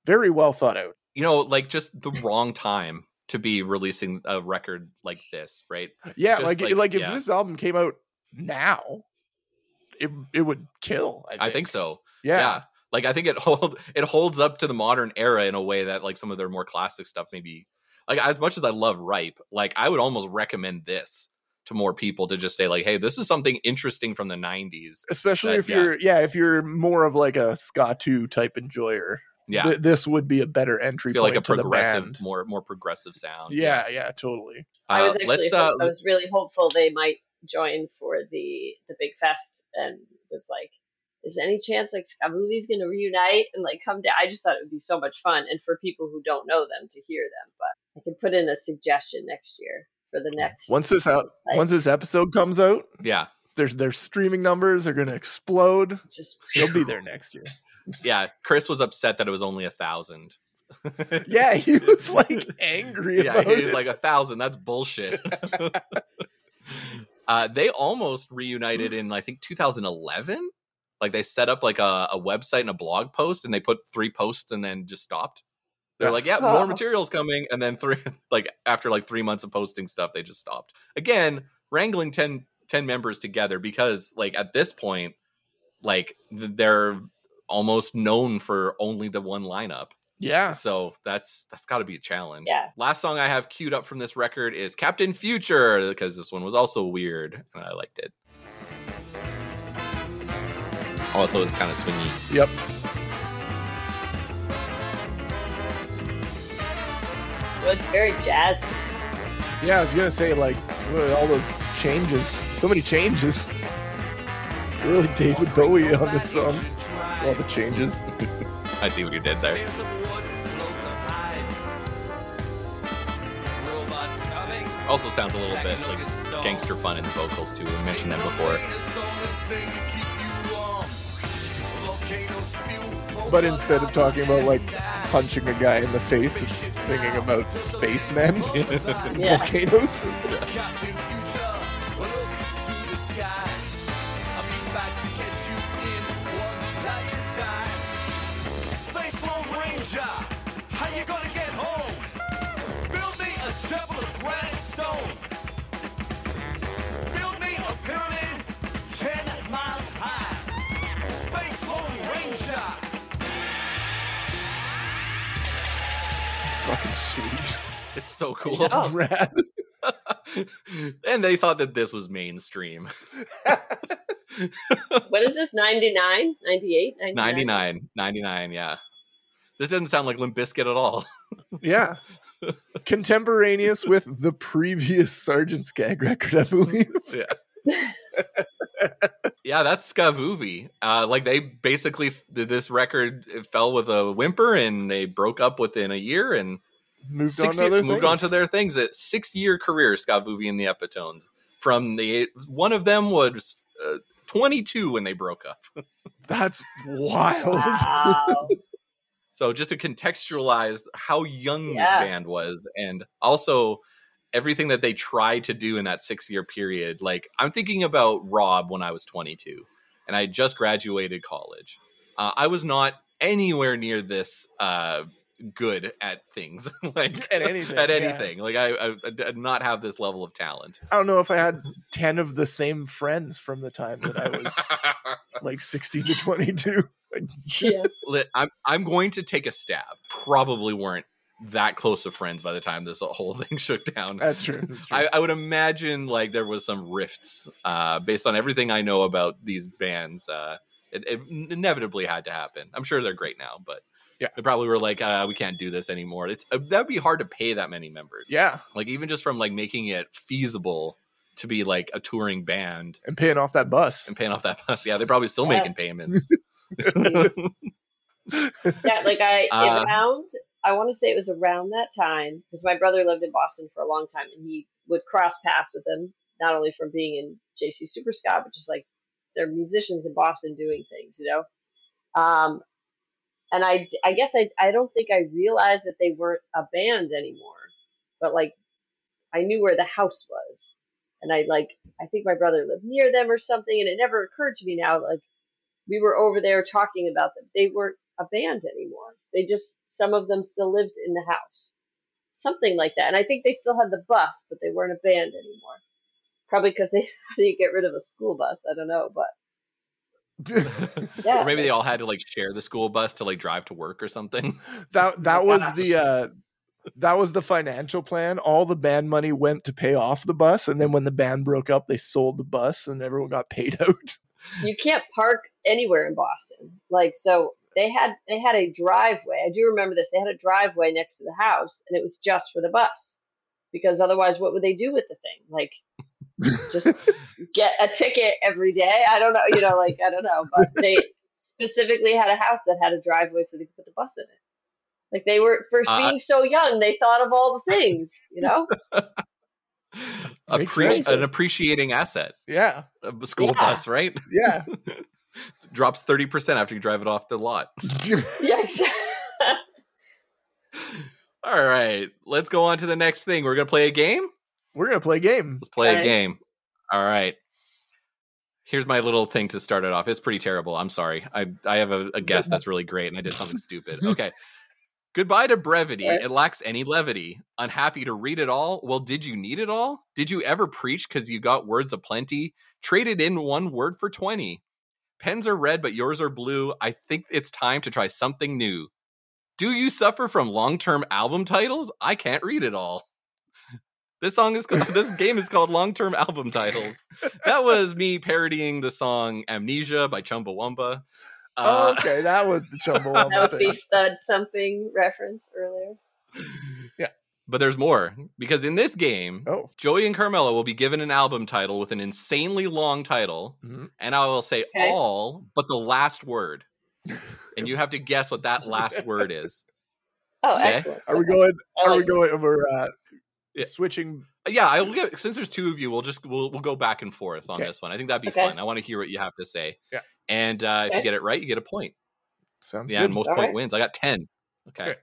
very well thought out. you know like just the wrong time to be releasing a record like this right Yeah, like like- like, if yeah. this album came out now, it it would kill. I think, i think so Yeah. yeah. like i think it [laughs] hold it holds up to the modern era in a way that like some of their more classic stuff maybe like as much as i love ripe like i would almost recommend this to more people to just say like hey this is something interesting from the 90s Especially But, if yeah. you're yeah, if you're more of like a ska 2 type enjoyer. Yeah th- this would be a better entry I feel point like a to the progressive band. more more progressive sound Yeah, yeah, totally. I was Uh, actually let's hope- uh I was really hopeful they might join for the the big fest and was like is there any chance like Skavoovie's gonna reunite and like come down? I just thought it would be so much fun and for people who don't know them to hear them. But I can put in a suggestion next year for the next Once this out Like- once this episode comes out, yeah their their streaming numbers are going to explode. just They'll be [laughs] there next year. Yeah chris was upset that it was only a thousand Yeah, he [laughs] was like angry yeah, about he was it. like a thousand. That's bullshit. [laughs] uh, they almost reunited in I think 2011. Like they set up like a, a website and a blog post, and they put three posts and then just stopped. They're Yeah. like, "Yeah, more materials coming," and then three [laughs] like after like three months of posting stuff, they just stopped. Again, wrangling 10, 10 members together because like at this point, like they're almost known for only the one lineup. yeah. So that's that's got to be a challenge. Yeah. Last song I have queued up from this record is Captain Future because this one was also weird and I liked it. Also, it's kind of swingy. Yep. it was very jazzy. Yeah, I was gonna say like all those changes, so many changes. Really, David Bowie on this song all the changes. I see what you did there. Also sounds a little bit like gangster fun in the vocals too. We mentioned that before. But instead of talking about like punching a guy in the face, it's singing about spacemen, [laughs] volcanoes. Yeah. Fucking sweet. It's so [laughs] cool. [laughs] Rad. [laughs] and they thought that this was mainstream. What is this? 99? 98? 99, 99, yeah. This doesn't sound like Limp Bizkit at all. Yeah. Contemporaneous with the previous Sergeant Scag record, I believe. yeah. [laughs] yeah, that's Skavoovie. Uh, like they basically did this record it fell with a whimper and they broke up within a year and Moved six on to year- moved things. on to their things. A six year career, Skavoovie and the Epitones. From the one of them was uh, 22 when they broke up. [laughs] That's wild. Wow. [laughs] So just to contextualize how young this band was, and also everything that they try to do in that six year period. Like I'm thinking about Rob when I was 22, and I just graduated college. Uh, I was not anywhere near this uh, good at things, [laughs] like At anything, At yeah. like I, I, I did not have this level of talent. I don't know if I had 10 of the same friends from the time that I was [laughs] like 16 to 22. [laughs] yeah. I'm I'm going to take a stab. Probably weren't that close of friends by the time this whole [laughs] thing shook down. That's true. That's true. I, I would imagine like there was some rifts uh, based on everything I know about these bands. Uh, it, it inevitably had to happen. I'm sure they're great now, but Yeah. they probably were like, uh, we can't do this anymore. It's uh, that'd be hard to pay that many members. yeah. Like even just from like making it feasible to be like a touring band And paying off that bus. and paying off that bus. Yeah, they're probably still making payments. [laughs] [laughs] Yeah, like I Uh, around I want to say it was around that time because my brother lived in Boston for a long time and he would cross paths with them not only from being in JC Superska but just like they're musicians in Boston doing things, you know. Um, and I I guess I I don't think I realized that they weren't a band anymore, but like I knew where the house was, and I like I think my brother lived near them or something, and it never occurred to me now like we were over there talking about them. They weren't a band anymore. They just some of them still lived in the house, something like that. And I think they still had the bus, but they weren't a band anymore. Probably because they [laughs] how do you get rid of a school bus? I don't know, but [laughs] yeah, or maybe they all had to like share the school bus to like drive to work or something. [laughs] that that was the uh that was the financial plan. All the band money went to pay off the bus, and then when the band broke up, they sold the bus, and everyone got paid out. you can't park anywhere in Boston. Like so they had they had a driveway. I do remember this. They had a driveway next to the house and it was just for the bus. Because otherwise what would they do with the thing? Like [laughs] just get a ticket every day. I don't know, you know, like I don't know, but they [laughs] specifically had a house that had a driveway so they could put the bus in it. Like they were for Uh, being so young, they thought of all the things, you know? [laughs] Makes Appre- an appreciating asset, Yeah, a school Yeah. bus, right? yeah. Drops thirty percent after you drive it off the lot. yes. [laughs] [laughs] All right, let's go on to the next thing. We're gonna play a game. We're gonna play a game. Let's play a game. All right. Here's my little thing to start it off. It's pretty terrible. I'm sorry. I I have a, a guest that's really great, and I did something stupid. [laughs] Okay. Goodbye to brevity. Right. It lacks any levity. Unhappy to read it all. Well, did you need it all? Did you ever preach because you got words aplenty? Traded in one word for 20. Pens are red, but yours are blue. I think it's time to try something new. Do you suffer from long term album titles? I can't read it all. This song is called, this [laughs] game is called Long Term Album Titles. That was me parodying the song Amnesia by Chumbawamba. oh, Uh, okay, that was the [laughs] Chumbawamba. that Chumbawamba was thing. the stud something reference earlier. But there's more because in this game, Oh, Joey and Carmela will be given an album title with an insanely long title, Mhm. and I will say Okay. all but the last word, [laughs] and you have to guess what that last word is. Oh, Okay. excellent. are we going? Are we like it. going? We're uh, Yeah. switching Yeah, I'll get since there's two of you, we'll just we'll we'll go back and forth on Okay. this one. I think that'd be Okay. fun. I want to hear what you have to say. Yeah. And uh, if you get it right, you get a point. Sounds yeah, good. and most All point right. wins. I got ten. Okay.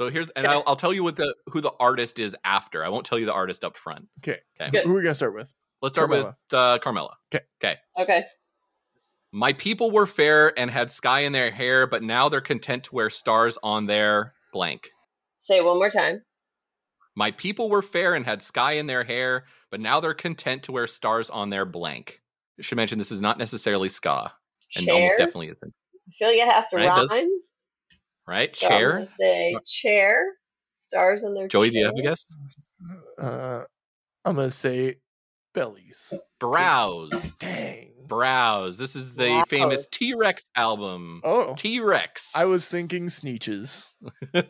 Okay. So here's and Okay. I'll, I'll tell you what the who the artist is after. I won't tell you the artist up front. Okay. Okay. Good. Who are we gonna start with? Let's start Carmella. with uh, Carmela. Okay. Okay. Okay. My people were fair and had sky in their hair, but now they're content to wear stars on their blank. Say it one more time. My people were fair and had sky in their hair, but now they're content to wear stars on their blank. I should mention this is not necessarily ska, and almost definitely isn't. I feel like it has to Right, it does. Rhyme. Right? So I'm Chair. gonna say chair. Stars on their Joey, do you have a guess? Uh, I'm gonna say bellies. Browse. Dang. Browse. This is the famous T Rex album. Oh, T Rex. I was thinking sneetches. oh,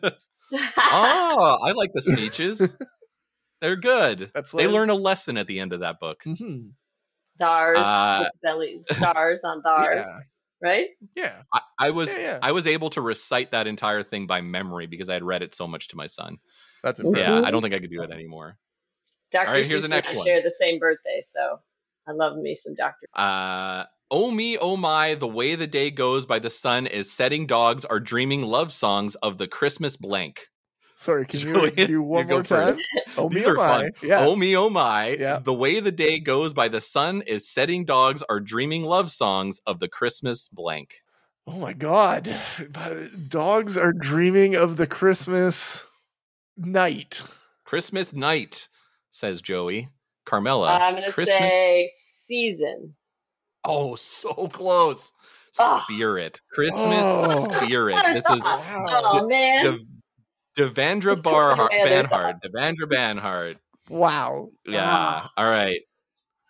[laughs] [laughs] I like the Sneetches. [laughs] They're good. That's They what- learn a lesson at the end of that book. Mhm. stars Uh, with bellies. Stars on stars. Yeah. Right? Yeah. I, I was Yeah, yeah. I was able to recite that entire thing by memory because I had read it so much to my son. That's impressive. Yeah, I don't think I could do it anymore. Dr. right, here's the next and I one. share the same birthday, so I love me some Dr. Uh Oh me, oh my, the way the day goes by the sun is setting dogs are dreaming love songs of the Christmas blank. Sorry, can Joey, you do one you go more time? Oh, These me, are oh fun. my. Yeah. Oh me, oh my, Yeah. the way the day goes by the sun is setting dogs are dreaming love songs of the Christmas blank. Oh my god. Dogs are dreaming of the Christmas night. Christmas night, says Joey. Carmela. I'm going to Christmas. say season. Oh, so close. Ah. Spirit. Christmas Oh. spirit. This is [laughs] Wow. Oh, man. Dev- Devendra Just took Bar Banhart. Devendra Banhart. wow. Yeah. Ah. All right.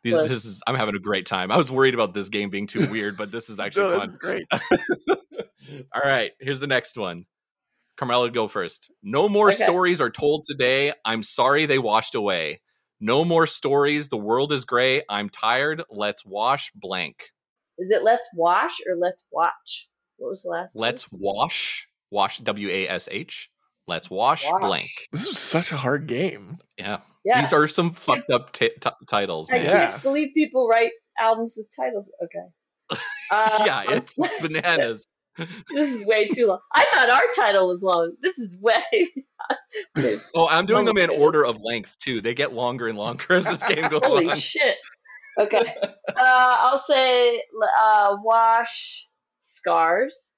These, Close. this is. I'm having a great time. I was worried about this game being too weird, but this is [laughs] actually No, fun. this is great. [laughs] All right. Here's the next one. Carmela, go first. No more Okay. stories are told today. I'm sorry they washed away. No more stories. The world is gray. I'm tired. Let's wash blank. Is it let's wash or let's watch? What was the last? Let's wash. Wash. W A S H. Let's wash, Wash. blank. This is such a hard game. Yeah. Yeah. These are some fucked up t- t- titles, I man. Yeah. can't believe people write albums with titles. Okay. Uh, [laughs] yeah, it's [laughs] bananas. this is way too long. I thought our title was long. This is way. [laughs] Oh, I'm doing them in order of length too. They get longer and longer as this game goes Holy on. Holy shit. Okay. Uh, I'll say uh, wash scars.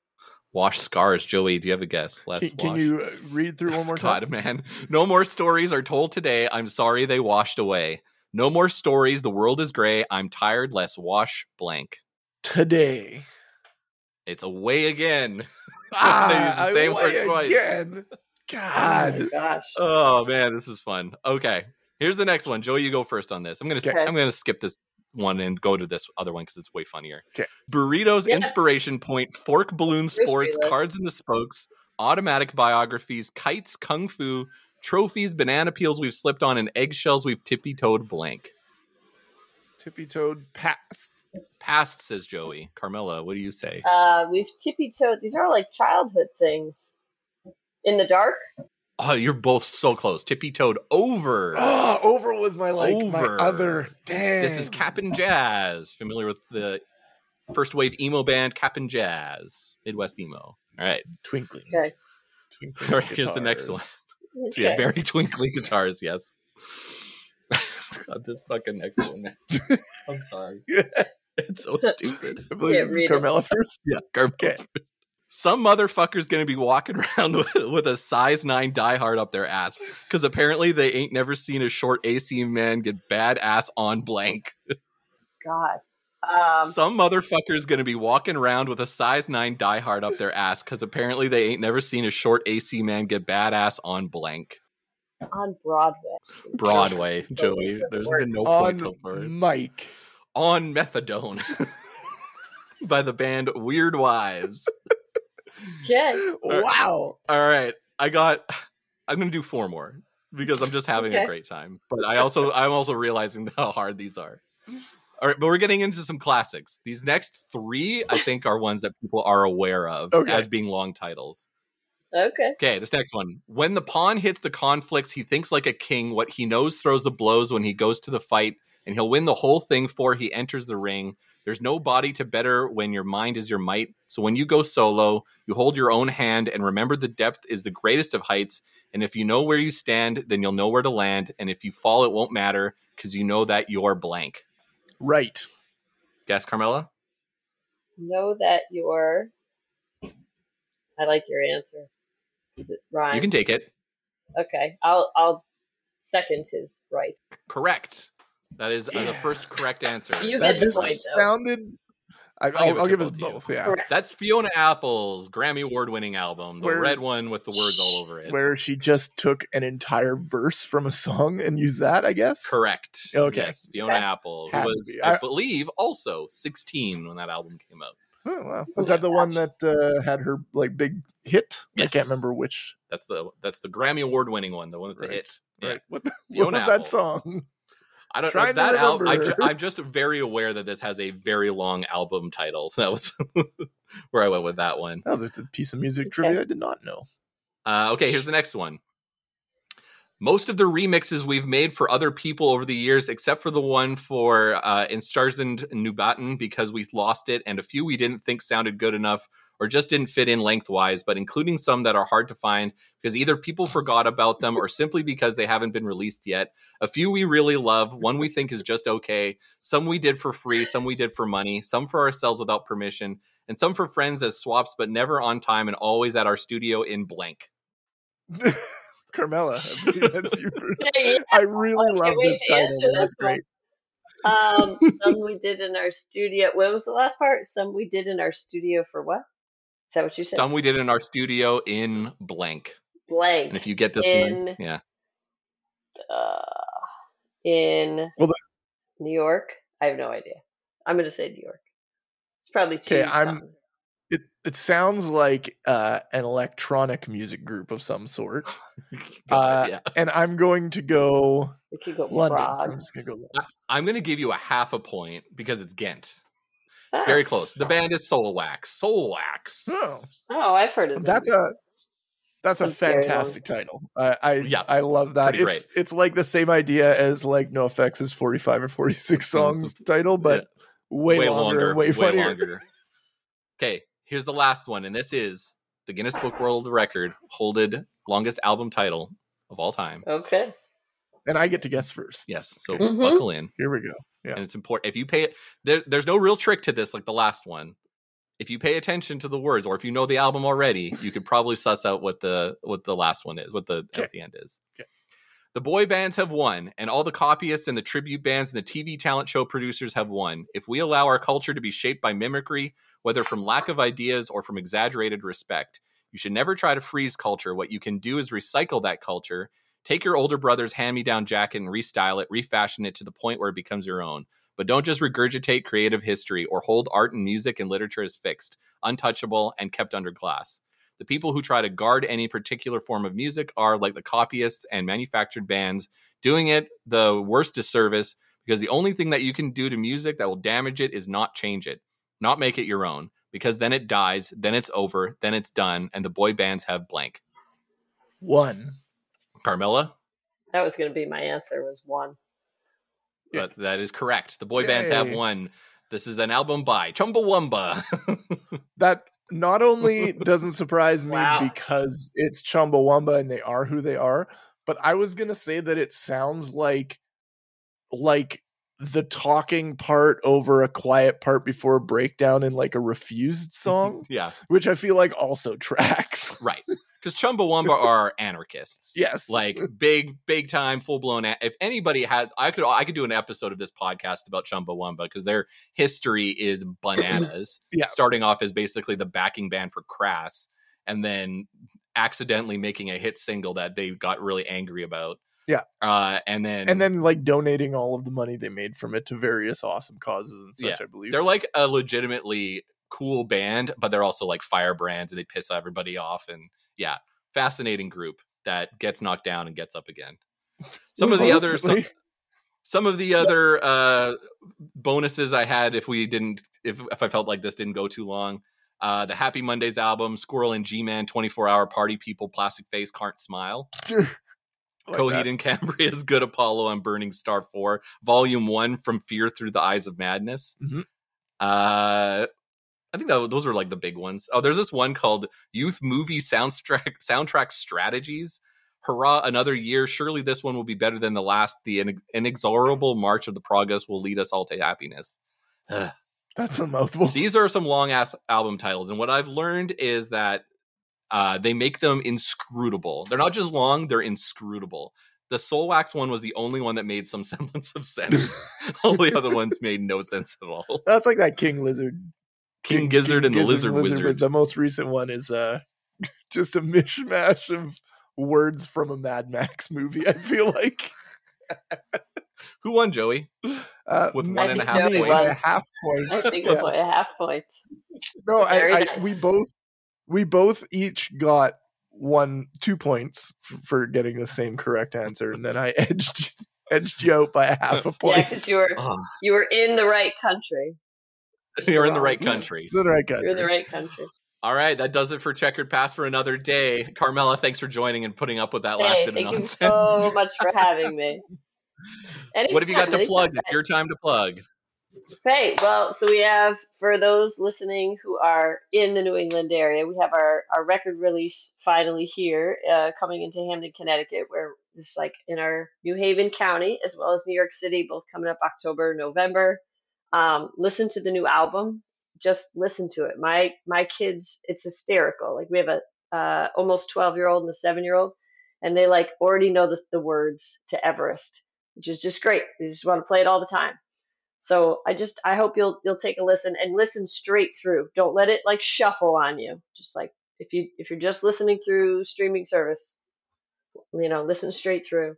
Wash scars, Joey. Do you have a guess? Let's Can, can wash. you uh, read through one more [laughs] time? God, man. No more stories are told today. I'm sorry they washed away. No more stories. The world is gray. I'm tired. Let's wash blank. Today. It's away again. [laughs] they use Ah, the same word twice. Again. Oh God. my gosh. Oh man, this is fun. Okay, here's the next one. Joey, you go first on this. I'm gonna Okay. I'm gonna skip this one and go to this other one because it's way funnier. 'Kay. Burritos Yeah. inspiration point, fork balloon sports, cards in the spokes, automatic biographies, kites, kung fu, trophies, banana peels we've slipped on, and eggshells we've tippy toed blank. Tippy toed past. Past says Joey. Carmela, what do you say? Uh, we've tippy toed. These are all like childhood things. In the dark. Oh, you're both so close. Tippy toed over. Oh, over was my like Over. my other. Dang. This is Cap'n Jazz. Familiar with the first wave emo band Cap'n Jazz, Midwest emo. All right, Twinkling. Okay. Twinkling [laughs] All right, here's the next guitars. so yeah, very twinkly guitars. Yes. [laughs] God, this fucking next one, man. I'm sorry. [laughs] It's so stupid. I believe Yeah, this it. Carmela first. Yeah, Carmela Okay. first. Some motherfucker's gonna be walking [laughs] around with, with a size nine diehard up their ass because apparently they ain't never seen a short AC man get bad ass on blank. God. Um, Some motherfucker's gonna be walking around with a size nine diehard up their ass because apparently they ain't never seen a short AC man get badass on blank. on Broadway. Broadway, Joey. There's work. been no On points so far. Mike. On methadone [laughs] by the band Weird Wives. Jay. Wow. All right, I got. I'm gonna do four more because I'm just having a great time. But I also [laughs] I'm also realizing [laughs] how hard these are. All right, but we're getting into some classics. These next three, I [laughs] think, are ones that people are aware of Okay. as being long titles. Okay. Okay, this next one. When the pawn hits the conflicts, he thinks like a king. What he knows throws the blows when he goes to the fight, and he'll win the whole thing for he enters the ring. There's no body to better when your mind is your might. So when you go solo, you hold your own hand and remember the depth is the greatest of heights. And if you know where you stand, then you'll know where to land. And if you fall, it won't matter because you know that you're blank. Right. Guess, Carmela? Know that you're. I like your answer. Is it rhyme? You can take it. Okay, I'll I'll second his right. Correct. That is uh, the first correct answer. You That just point, sounded. I, I'll I'll, give it I'll give both it of you. both. Yeah. Correct. That's Fiona Apple's Grammy Award winning album, the Where- red one with the words all over it. Where she just took an entire verse from a song and used that, I guess. Correct. Okay. Yes, Fiona Okay. Apple, who was, be. I, I- believe, also 16 when that album came out. Oh, wow. Was that the one that uh, had her like big hit? Yes. I can't remember which. That's the that's the Grammy Award winning one, the one with the Right, hit. Yeah. What, the, [laughs] what was Apple. that song? I don't know Trying to that album. I remember. am just very aware that this has a very long album title. [laughs] That was [laughs] where I went with that one. That was a piece of music Okay. trivia I did not know. Uh, okay, here's the next one. Most of the remixes we've made for other people over the years, except for the one for uh, Einstürzende Neubauten, because we've lost it, and a few we didn't think sounded good enough or just didn't fit in lengthwise, but including some that are hard to find because either people forgot about them or simply because they haven't been released yet. A few we really love, one we think is just okay, some we did for free, some we did for money, some for ourselves without permission, and some for friends as swaps, but never on time and always at our studio in blank. [laughs] Carmela, [laughs] I believe that's yours. Yeah, I really love this title. That's great. Um, some [laughs] we did in our studio. What was the last part? Some we did in our studio for what? Is that what you said? Some we did in our studio in blank. Blank. And if you get this In- one, yeah. uh, in Well, the- New York. I have no idea. I'm going to say New York. It's probably two. Okay, I'm- It it sounds like uh, an electronic music group of some sort, [laughs] Uh, yeah. and I'm going to go go London. Prague. I'm just gonna go. London. I'm going to give you a half a point because it's Ghent. Ah. Very close. The band is Soulwax. Soul Wax. Oh. Oh, I've heard of That's them. a that's a Some very long- fantastic title. I I, Yeah, I love that. pretty It's it's like the same idea as like NOFX' 45 or 46 songs title, but way, longer, and way funnier. longer. Okay, here's the last one, and this is the Guinness Book World Record holded longest album title of all time. Okay. And I get to guess first. Yes, so Mhm. buckle in. Here we go. Yeah. and it's important if you pay it there, there's no real trick to this like the last one if you pay attention to the words or if you know the album already you could probably suss out what the what the last one is what the Okay. at the end is Okay. the boy bands have won and all the copyists and the tribute bands and the tv talent show producers have won if we allow our culture to be shaped by mimicry whether from lack of ideas or from exaggerated respect you should never try to freeze culture what you can do is recycle that culture Take your older brother's hand me down jacket and restyle it, refashion it to the point where it becomes your own. But don't just regurgitate creative history or hold art and music and literature as fixed, untouchable, and kept under glass. The people who try to guard any particular form of music are like the copyists and manufactured bands, doing it the worst disservice because the only thing that you can do to music that will damage it is not change it, not make it your own, because then it dies, then it's over, then it's done, and the boy bands have blank. One. Carmela? That was going to be my answer. Was one. Yeah. But that is correct. The boy bands have one. This is an album by Chumbawamba. [laughs] That not only doesn't surprise me Wow. because it's Chumbawamba and they are who they are, but I was gonna say that it sounds like like the talking part over a quiet part before a breakdown in like a refused mm-hmm. song, yeah, which I feel like also [laughs] tracks. right. Because Chumbawamba [laughs] are anarchists. yes. Like big, big time, full blown. A- if anybody has, I could, I could do an episode of this podcast about Chumbawamba because their history is bananas. [clears throat] Yeah. starting off as basically the backing band for Crass, and then accidentally making a hit single that they got really angry about. Yeah. uh, and then and then like donating all of the money they made from it to various awesome causes and such, Yeah. I believe. they're like a legitimately cool band, but they're also like firebrands and they piss everybody off. And yeah, fascinating group that gets knocked down and gets up again. [laughs] Some of the other some, some of the other uh bonuses I had if we didn't if if I felt like this didn't go too long. Uh, the Happy Mondays album, Squirrel and G-Man, 24-hour party people, plastic face, can't smile. [laughs] Like Coheed that. and Cambria's Good Apollo on Burning Star 4, Volume 1 from Fear Through the Eyes of Madness. Mhm. Uh, I think that those are like the big ones. Oh, there's this one called Youth Movie Soundtrack Soundtrack Strategies. Hurrah, another year. Surely this one will be better than the last. The inex- inexorable march of the progress will lead us all to happiness. [sighs] That's a mouthful. These are some long ass album titles, and what I've learned is that uh, they make them inscrutable. They're not just long; they're inscrutable. The Soulwax one was the only one that made some [laughs] semblance of sense. [laughs] [laughs] all the other ones made no sense at all. That's like that King Lizard. King Gizzard and the Lizard was Wizard. The most recent one is uh just a mishmash of words from a Mad Max movie. I feel like Who won, Joey? uh, With me one and a I think half Joey points. by a half point. I think Yeah. we'll a half point. No, I, I nice. we both we both each got one two points f- for getting the same correct answer, and then I [laughs] edged edged you out by a half a Yeah, point. because you were Oh, you were in the right country. you're in the right country. It's the right guy. You're in the right country. All right, that does it for Checkered Past for another day. Carmela, thanks for joining and putting up with that last bit of nonsense. thank you so [laughs] much for having me. what have you got to plug? anytime. It's your time to plug. Great. Well, so we have for those listening who are in the New England area, we have our, our record release finally here, uh, coming into Hamden, Connecticut, where it's like in our New Haven County as well as New York City, both coming up October, November. Um, listen to the new album. Just listen to it. My my kids, it's hysterical. Like we have a uh, almost twelve year old and a seven year old, and they like already know the, the words to Everest, which is just great. They just want to play it all the time. So I just I hope you'll you'll take a listen and listen straight through. Don't let it like shuffle on you. Just like if you if you're just listening through streaming service, you know, listen straight through.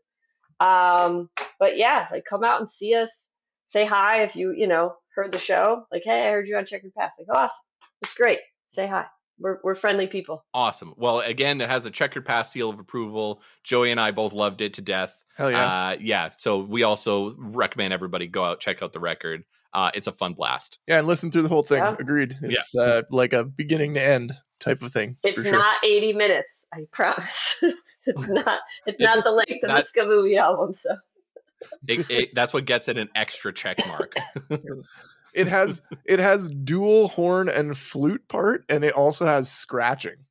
Um, but yeah, like come out and see us. Say hi if you you know heard the show. Like hey, I heard you on Check Checkered Past. Like awesome, it's great. Say hi. We're we're friendly people. Awesome. Well, again, it has a Checkered Past seal of approval. Joey and I both loved it to death. Hell yeah. Uh, yeah. So we also recommend everybody go out check out the record. Uh, it's a fun blast. yeah, and listen through the whole thing. Yeah. Agreed. It's uh, like a beginning to end type of thing. It's for sure. not 80 minutes. I promise. [laughs] it's [laughs] not. It's not the length of That- the Skavoovie album. So. It, it, that's what gets it an extra check mark. [laughs] It has it has dual horn and flute part, and it also has scratching.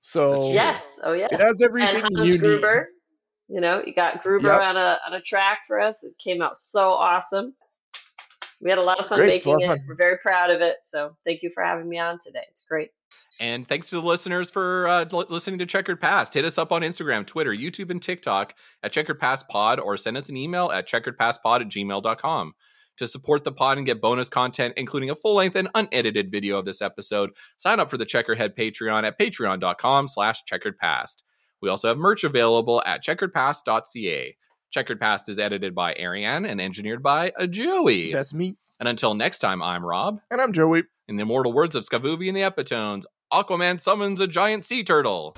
So Yes. Oh yes. it has everything and Hans you need. Gruber. You know, you got Gruber Yep. on a on a track for us. It came out so awesome. We had a lot of fun great. Making lot it. fun. We're very proud of it. So thank you for having me on today. It's great. And thanks to the listeners for uh, l- listening to Checkered Past. Hit us up on Instagram, Twitter, YouTube, and TikTok at Checkered Past Pod or send us an email at checkeredpastpod at gmail.com. To support the pod and get bonus content, including a full length and unedited video of this episode, sign up for the Checkerhead Patreon at patreon.com slash checkeredpast. We also have merch available at checkeredpast.ca. Checkered Past is edited by Ariane and engineered by a Joey. That's me, And until next time, I'm Rob. and I'm Joey. In the immortal words of Skavoovie and the Epitones, Aquaman summons a giant sea turtle.